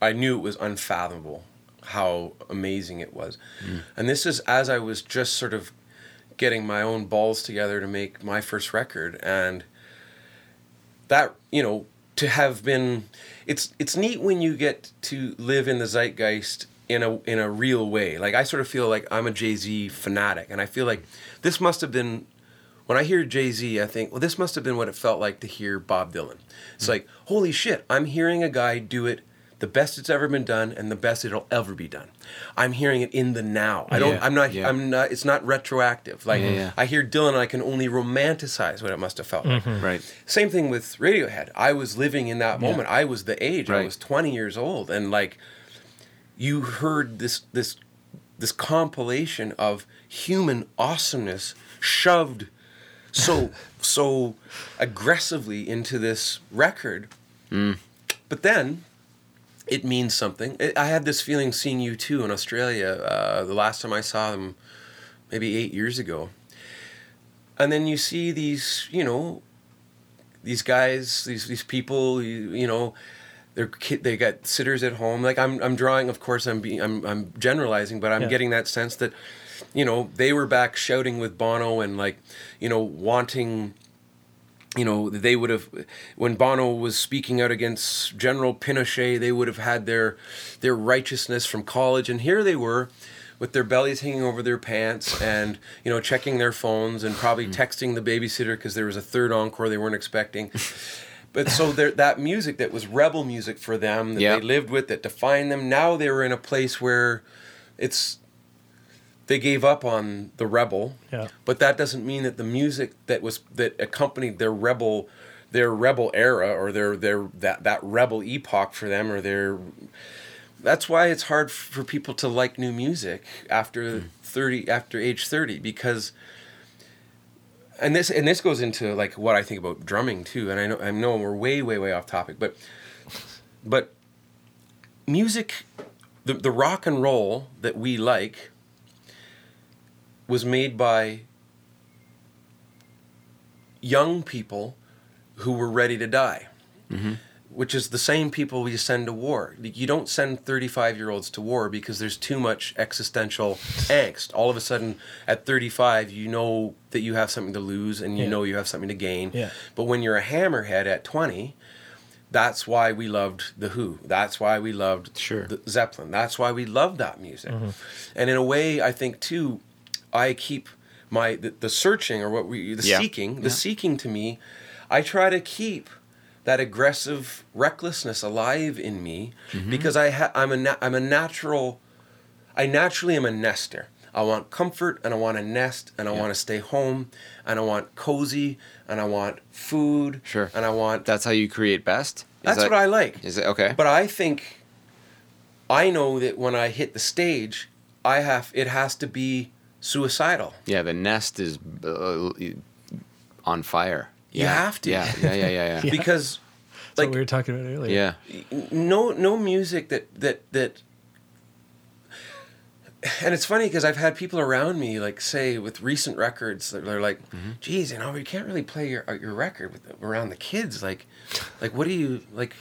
I knew it was unfathomable how amazing it was. Mm. And this is as I was just sort of getting my own balls together to make my first record and that you know to have been it's it's neat when you get to live in the zeitgeist in a in a real way like i sort of feel like i'm a jay-z fanatic and i feel like this must have been when i hear jay-z i think well this must have been what it felt like to hear bob dylan. It's hmm. like holy shit i'm hearing a guy do it the best it's ever been done and the best it'll ever be done. I'm hearing it in the now. I don't Yeah, i'm not yeah. i'm not it's not retroactive. Like Yeah, i hear dylan and i can only romanticize what it must have felt like. Mm-hmm. Right. same thing with Radiohead. I was living in that moment. I was the age. I was 20 years old. And like you heard this this this compilation of human awesomeness shoved so so aggressively into this record. But then it means something. I- I had this feeling seeing U2 in Australia uh, the last time I saw them maybe 8 years ago. And then you see these, you know, these guys, these these people, you, you know, they're kid, they got sitters at home. Like I'm I'm drawing, of course, I'm being I'm I'm generalizing, but I'm Yeah. getting that sense that, you know, they were back shouting with Bono and like, you know, wanting. You know, they would have when Bono was speaking out against General Pinochet, they would have had their their righteousness from college, and here they were with their bellies hanging over their pants and you know checking their phones and probably mm. texting the babysitter because there was a third encore they weren't expecting but so that music that was rebel music for them that Yeah. they lived with that defined them now they were in a place where it's they gave up on the rebel Yeah. but that doesn't mean that the music that was that accompanied their rebel their rebel era or their their that that rebel epoch for them or their that's why it's hard for people to like new music after hmm. 30 after age 30 because and this and this goes into like what I think about drumming too and I know I know we're way way way off topic but but music the the rock and roll that we like was made by young people who were ready to die, mm-hmm. which is the same people we send to war. You don't send 35 year olds to war because there's too much existential angst. All of a sudden, at 35, you know that you have something to lose and you Yeah. know you have something to gain. Yeah. But when you're a hammerhead at 20, that's why we loved the Who. That's why we loved Sure. the Zeppelin. That's why we loved that music. Mm-hmm. And in a way, I think too, I keep my the, the searching or what we the Yeah. seeking. The Yeah. seeking to me, I try to keep that aggressive recklessness alive in me Mm-hmm. because I ha- I'm a na- I'm a natural. I naturally am a nester. I want comfort and I want a nest and I Yeah. want to stay home and I want cozy and I want food. Sure. And I want That's how you create best. Is that's that- what I like. Is it okay? But I think I know that when I hit the stage, I have it has to be suicidal. yeah, the nest is uh, on fire. You Yeah. have to. Yeah, yeah, yeah, yeah, yeah. <laughs> Because That's like what we were talking about earlier. yeah. no no music that that that <laughs> and it's funny because I've had people around me like say with recent records that they're like, "Geez, you know, we can't really play your your record with around the kids. Like, like what do you like?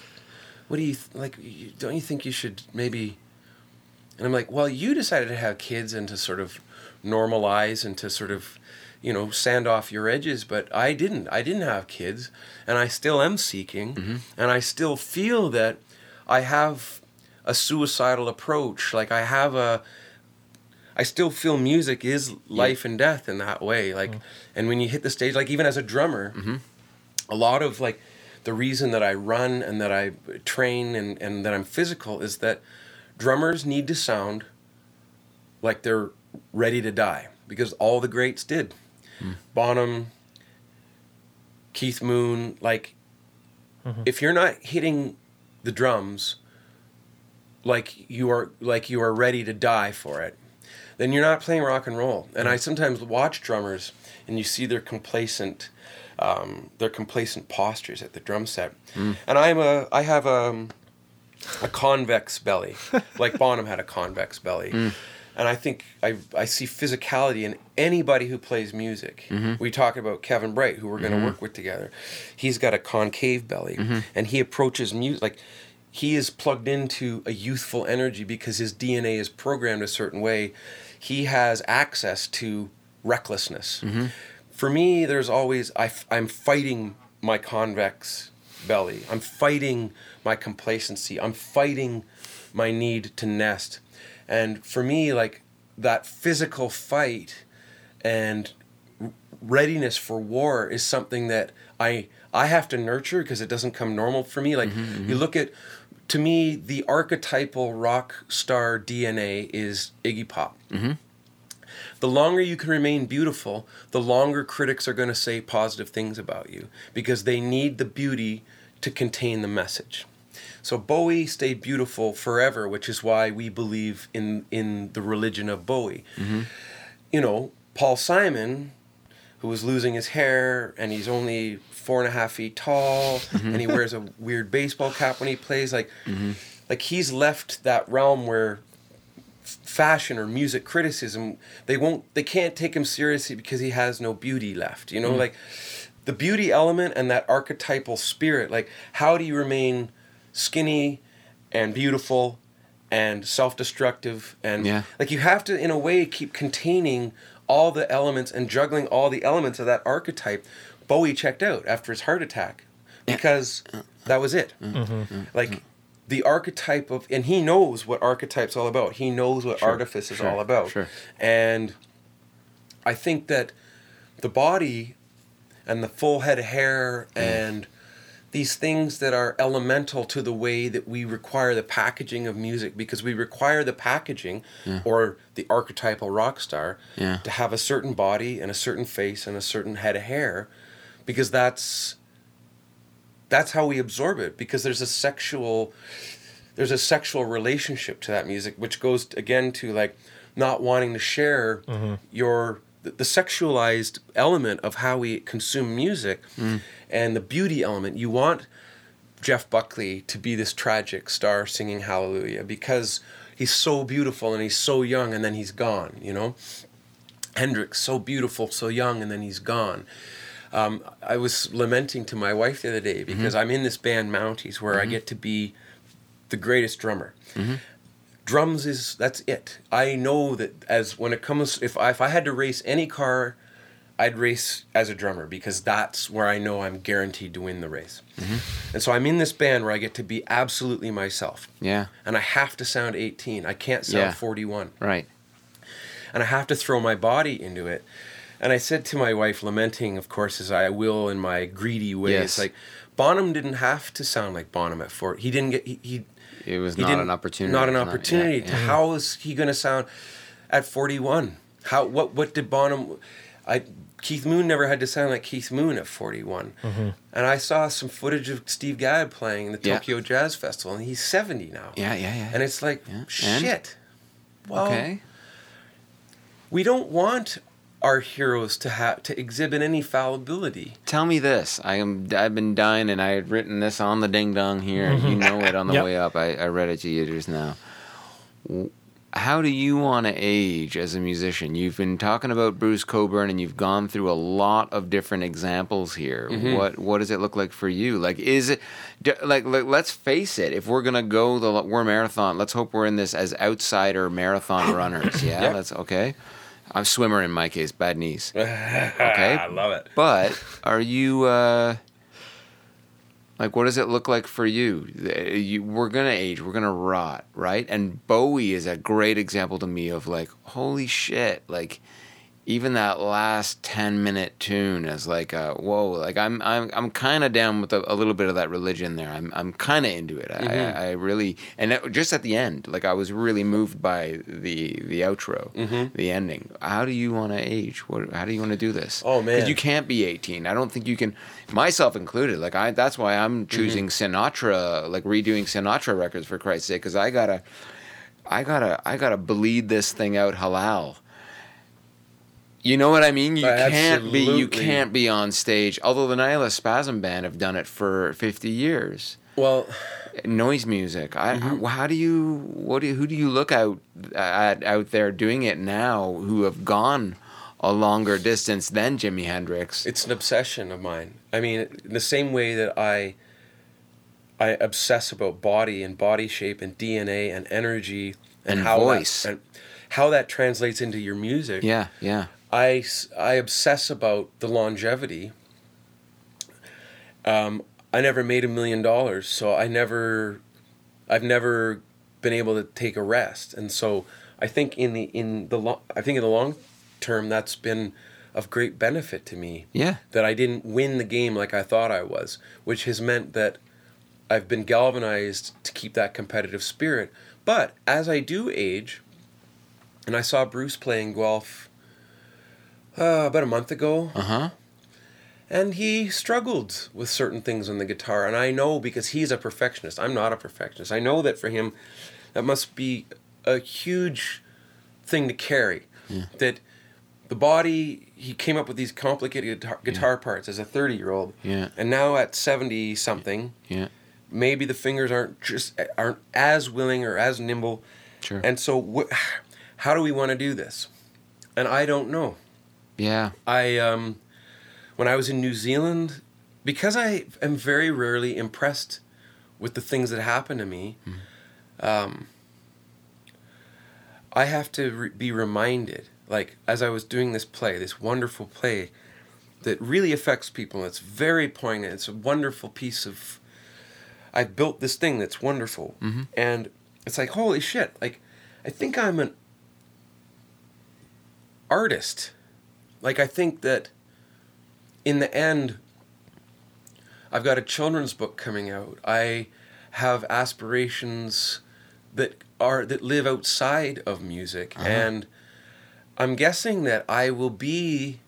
What do you like? You, don't you think you should maybe?" And I'm like, "Well, you decided to have kids and to sort of normalize and to sort of, you know, sand off your edges, but I didn't. I didn't have kids, and I still am seeking, mm-hmm. and I still feel that I have a suicidal approach. Like I have a I still feel music is life and death in that way. Like, oh. and when you hit the stage, like even as a drummer, mm-hmm. a lot of like the reason that I run and that I train and, and that I'm physical is that drummers need to sound like they're ready to die because all the greats did. Hmm. Bonham, Keith Moon, like mm-hmm. if you're not hitting the drums like you are like you are ready to die for it then you're not playing rock and roll. And I hmm. sometimes watch drummers, and you see their complacent, um, their complacent postures at the drum set. Hmm. And I'm a, I have a, a convex belly, like <laughs> Bonham had a convex belly. And I think I, I see physicality in anybody who plays music. Mm-hmm. We talk about Kevin Breit, who we're going to mm-hmm. work with together. He's got a concave belly, mm-hmm. and he approaches music like he is plugged into a youthful energy because his DNA is programmed a certain way. He has access to recklessness. For me, there's always I, am fighting my convex belly. I'm fighting my complacency. I'm fighting my need to nest. And for me, like that physical fight and readiness for war is something that I I have to nurture because it doesn't come normal for me. Like mm-hmm, you mm-hmm. look at to me the archetypal rock star DNA is Iggy Pop. Mm-hmm. The longer you can remain beautiful, the longer critics are going to say positive things about you because they need the beauty to contain the message. So Bowie stayed beautiful forever, which is why we believe in in the religion of Bowie. Mm-hmm. You know, Paul Simon, who was losing his hair and he's only four and a half feet tall mm-hmm. and he wears a weird baseball cap when he plays, like mm-hmm. like he's left that realm where fashion or music criticism they won't they can't take him seriously because he has no beauty left you know? Mm. Like the beauty element and that archetypal spirit like how do you remain skinny and beautiful and self-destructive and Yeah. like you have to in a way keep containing all the elements and juggling all the elements of that archetype bowie checked out after his heart attack because that was it. Mm-hmm. Mm-hmm. Mm-hmm. Like the archetype of and he knows what archetype's all about. He knows what artifice is sure, all about. Sure. and i think that the body and the full head of hair mm. and these things that are elemental to the way that we require the packaging of music because we require the packaging or the archetypal rock star Yeah. to have a certain body and a certain face and a certain head of hair because that's that's how we absorb it because there's a sexual there's a sexual relationship to that music which goes again to like not wanting to share mm-hmm. your the, the sexualized element of how we consume music mm. And the beauty element you want Jeff Buckley to be this tragic star singing hallelujah because he's so beautiful and he's so young and then he's gone you know Hendrix, so beautiful, so young, and then he's gone. Um, I was lamenting to my wife the other day mm-hmm. because I'm in this band Mounties where I mm-hmm. get to be the greatest drummer. Mm-hmm. Drums is that's it. I know that as when it comes if I, if I had to race any car, I'd race as a drummer because that's where I know I'm guaranteed to win the race. Mm-hmm. And so I'm in this band where I get to be absolutely myself. Yeah. And I have to sound 18. I can't sound Yeah. 41 Right. and I have to throw my body into it. And I said to my wife, lamenting, of course, as I will in my greedy ways, Yes. like Bonham didn't have to sound like Bonham at four. He didn't get he. he It was he not an opportunity. Not an Not- yeah, opportunity. yeah. How is he going to sound at forty-one? How what what did Bonham? I Keith Moon never had to sound like Keith Moon at forty-one. Mm-hmm. And I saw some footage of Steve Gadd playing the Yeah. Tokyo Jazz Festival, and he's seventy now. Yeah, yeah, yeah. And it's like Yeah. And? shit. Well, okay. we don't want our heroes to have to exhibit any fallibility. Tell me this. I am. I've been dying, and I had written this on the ding dong here. You mm-hmm. know it on the Yep. way up. I, I read it to you just now. How do you want to age as a musician? You've been talking about Bruce Cockburn, and you've gone through a lot of different examples here. What What does it look like for you? Like, is it like, like let's face it? If we're gonna go the we're marathon, let's hope we're in this as outsider marathon <coughs> runners. Yeah, Yep. that's okay. I'm swimmer in my case, bad knees. <laughs> okay, I love it. But are you uh like what does it look like for you? Uh, you we're gonna age, we're gonna rot, right? And Bowie is a great example to me of like, holy shit, like even that last ten minute tune is like a whoa, like I'm I'm I'm kind of down with a, a little bit of that religion there. I'm I'm kind of into it. I, mm-hmm. I, I really and that, just at the end, like I was really moved by the the outro, mm-hmm. the ending. How do you want to age? What how do you want to do this? Oh, man. because you can't be 18. I don't think you can, myself included. Like I, that's why I'm mm-hmm. choosing Sinatra, like redoing Sinatra records for Christ's sake, because I gotta, I gotta, I gotta bleed this thing out halal. You know what I mean? You uh, can't be, you can't be on stage. Although the Nihilist Spasm Band have done it for 50 years. Well, Noise music. I, mm-hmm. I- how do you, what do you, who do you look out at out there doing it now who have gone a longer distance than Jimi Hendrix? it's an obsession of mine. I mean, in the same way that I I obsess about body and body shape and DNA and energy and, And how voice. that, and how that translates into your music. Yeah, yeah. I, I obsess about the longevity. Um, I never made a million dollars, so I never, I've never been able to take a rest, and so I think in the in the lo- I think in the long term that's been of great benefit to me. Yeah. That I didn't win the game like I thought I was, which has meant that I've been galvanized to keep that competitive spirit. But as I do age, and I saw Bruce playing Guelph uh, about a month ago, Uh huh. and he struggled with certain things on the guitar. And I know because he's a perfectionist. I'm not a perfectionist. I know that for him, that must be a huge thing to carry. That the body, he came up with these complicated guitar, guitar parts as a 30 year old. Yeah. And now at 70 something, Yeah. maybe the fingers aren't just aren't as willing or as nimble. Sure. And so, wh- <sighs> how do we want to do this? And I don't know. Yeah. I um, when I was in New Zealand, because I am very rarely impressed with the things that happen to me. Um, I have to re- be reminded, like as I was doing this play, this wonderful play, that really affects people. It's very poignant. It's a wonderful piece of. I've built this thing that's wonderful, and it's like holy shit! Like, I think I'm an artist. Like I think that in the end I've got a children's book coming out. I have aspirations that are that live outside of music uh-huh. and I'm guessing that I will be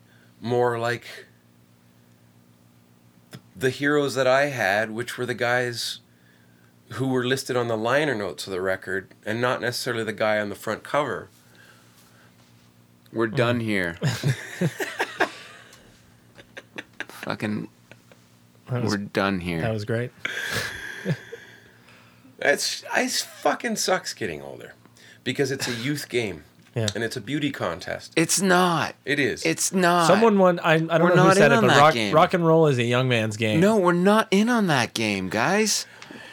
more like the heroes that I had, which were the guys who were listed on the liner notes of the record and not necessarily the guy on the front cover. We're mm. done here. <laughs> Fucking. Was, We're done here. that was great. <laughs> It's it fucking sucks getting older because it's a youth game. <laughs> Yeah. and it's a beauty contest. It's not. It is. It's not. Someone won. I, I don't We're know who said it, but rock, game. rock and roll is a young man's game. No, we're not in on that game, guys.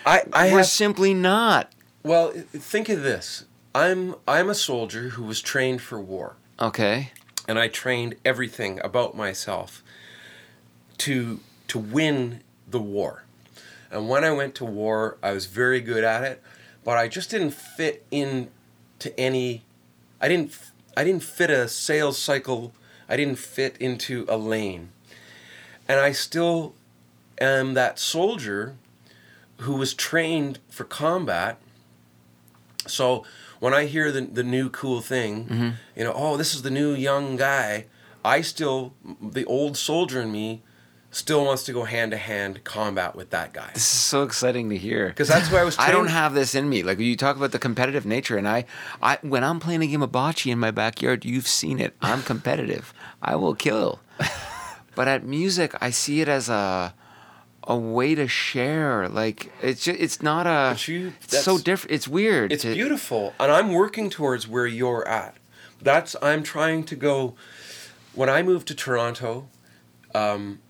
I I we're have simply not. well. Think of this. I'm I'm a soldier who was trained for war. Okay. and I trained everything about myself to to win the war. And when I went to war, I was very good at it, but I just didn't fit in to any I didn't I didn't fit a sales cycle. I didn't fit into a lane. And I still am that soldier who was trained for combat. So when I hear the, the new cool thing, mm-hmm. you know, oh, this is the new young guy, I still, the old soldier in me, still wants to go hand to hand combat with that guy. This is so exciting to hear. Because that's why I was <laughs> I don't have this in me. Like you talk about the competitive nature, and I, I when I'm playing a game of bocce in my backyard, you've seen it. I'm competitive. I will kill. <laughs> but at music, I see it as a a way to share. Like it's just, it's not a. You- it's so different. It's weird. It's to- beautiful, and I'm working towards where you're at. That's I'm trying to go. When I moved to Toronto, um,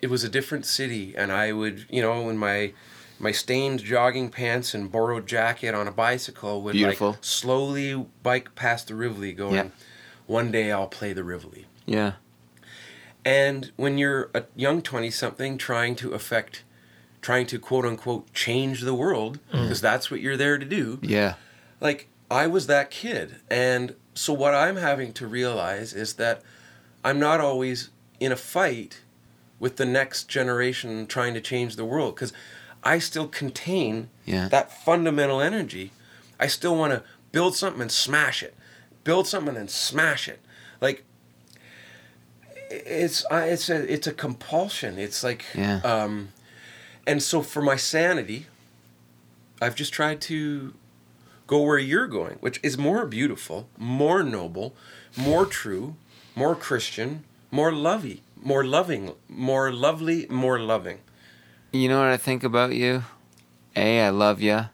it was a different city, and I would, you know, in my my stained jogging pants and borrowed jacket on a bicycle would Beautiful. like slowly bike past the Rivoli, going, Yeah. "One day I'll play the Rivoli." Yeah. And when you're a young 20 something trying to affect, trying to quote unquote change the world, mm. because that's what you're there to do, Yeah. like I was that kid. And so what I'm having to realize is that I'm not always in a fight with the next generation trying to change the world because I still contain Yeah. that fundamental energy. I still want to build something and smash it. Build something and smash it. Like it's I it's a it's a compulsion. It's like Yeah. um and so for my sanity, I've just tried to go where you're going, which is more beautiful, more noble, more true, more Christian, more lovey, more loving, more lovely, more loving. You know what I think about you? A, I love you.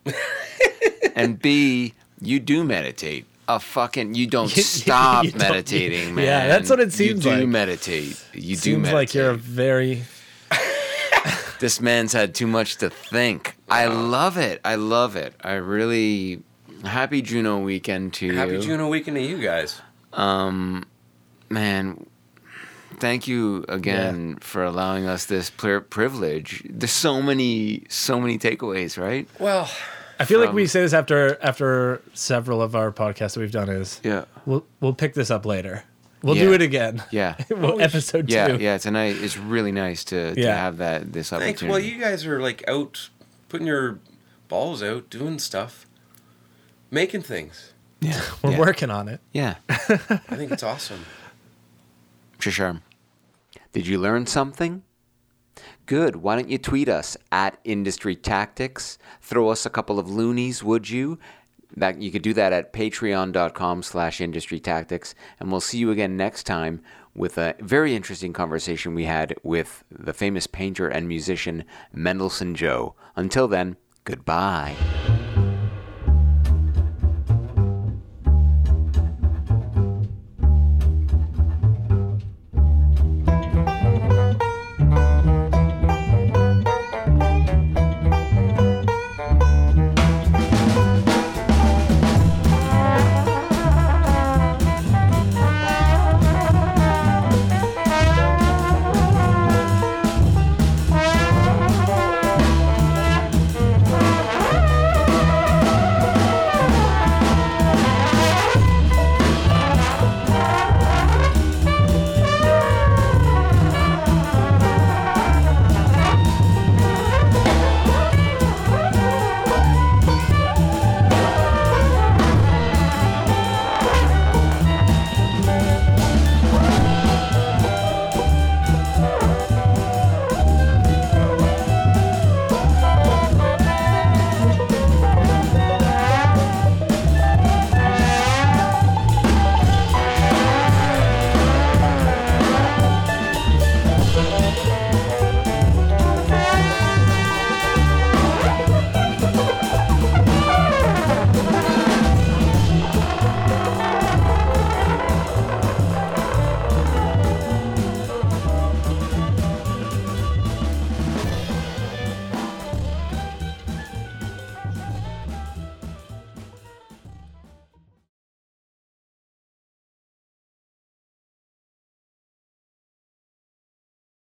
<laughs> and B, you do meditate. A fucking you don't <laughs> You- stop you don't- meditating, man. Yeah, that's what it seems like. You do meditate. You do Seems meditate. like you're a very. <laughs> This man's had too much to think. I love it. I love it. I really happy Juno weekend to Happy you. Juno weekend to you guys. Um, man, thank you again for allowing us this pri- privilege. There's so many, so many takeaways, right? Well, I feel like we say this after after several of our podcasts that we've done. Is Yeah. we'll we'll pick this up later. We'll Yeah. do it again. Yeah. <laughs> well, episode Yeah, two. yeah, tonight it's really nice to, to have that this thanks. opportunity. Well, you guys are like out putting your balls out, doing stuff, making things. Yeah, <laughs> we're Yeah. working on it. yeah, <laughs> I think it's awesome. for. Did you learn something? Good. Why don't you tweet us at Industry Tactics? Throw us a couple of loonies, would you? That you could do that at patreon.com slash industry tactics. And we'll see you again next time with a very interesting conversation we had with the famous painter and musician Mendelson Joe. Until then, goodbye.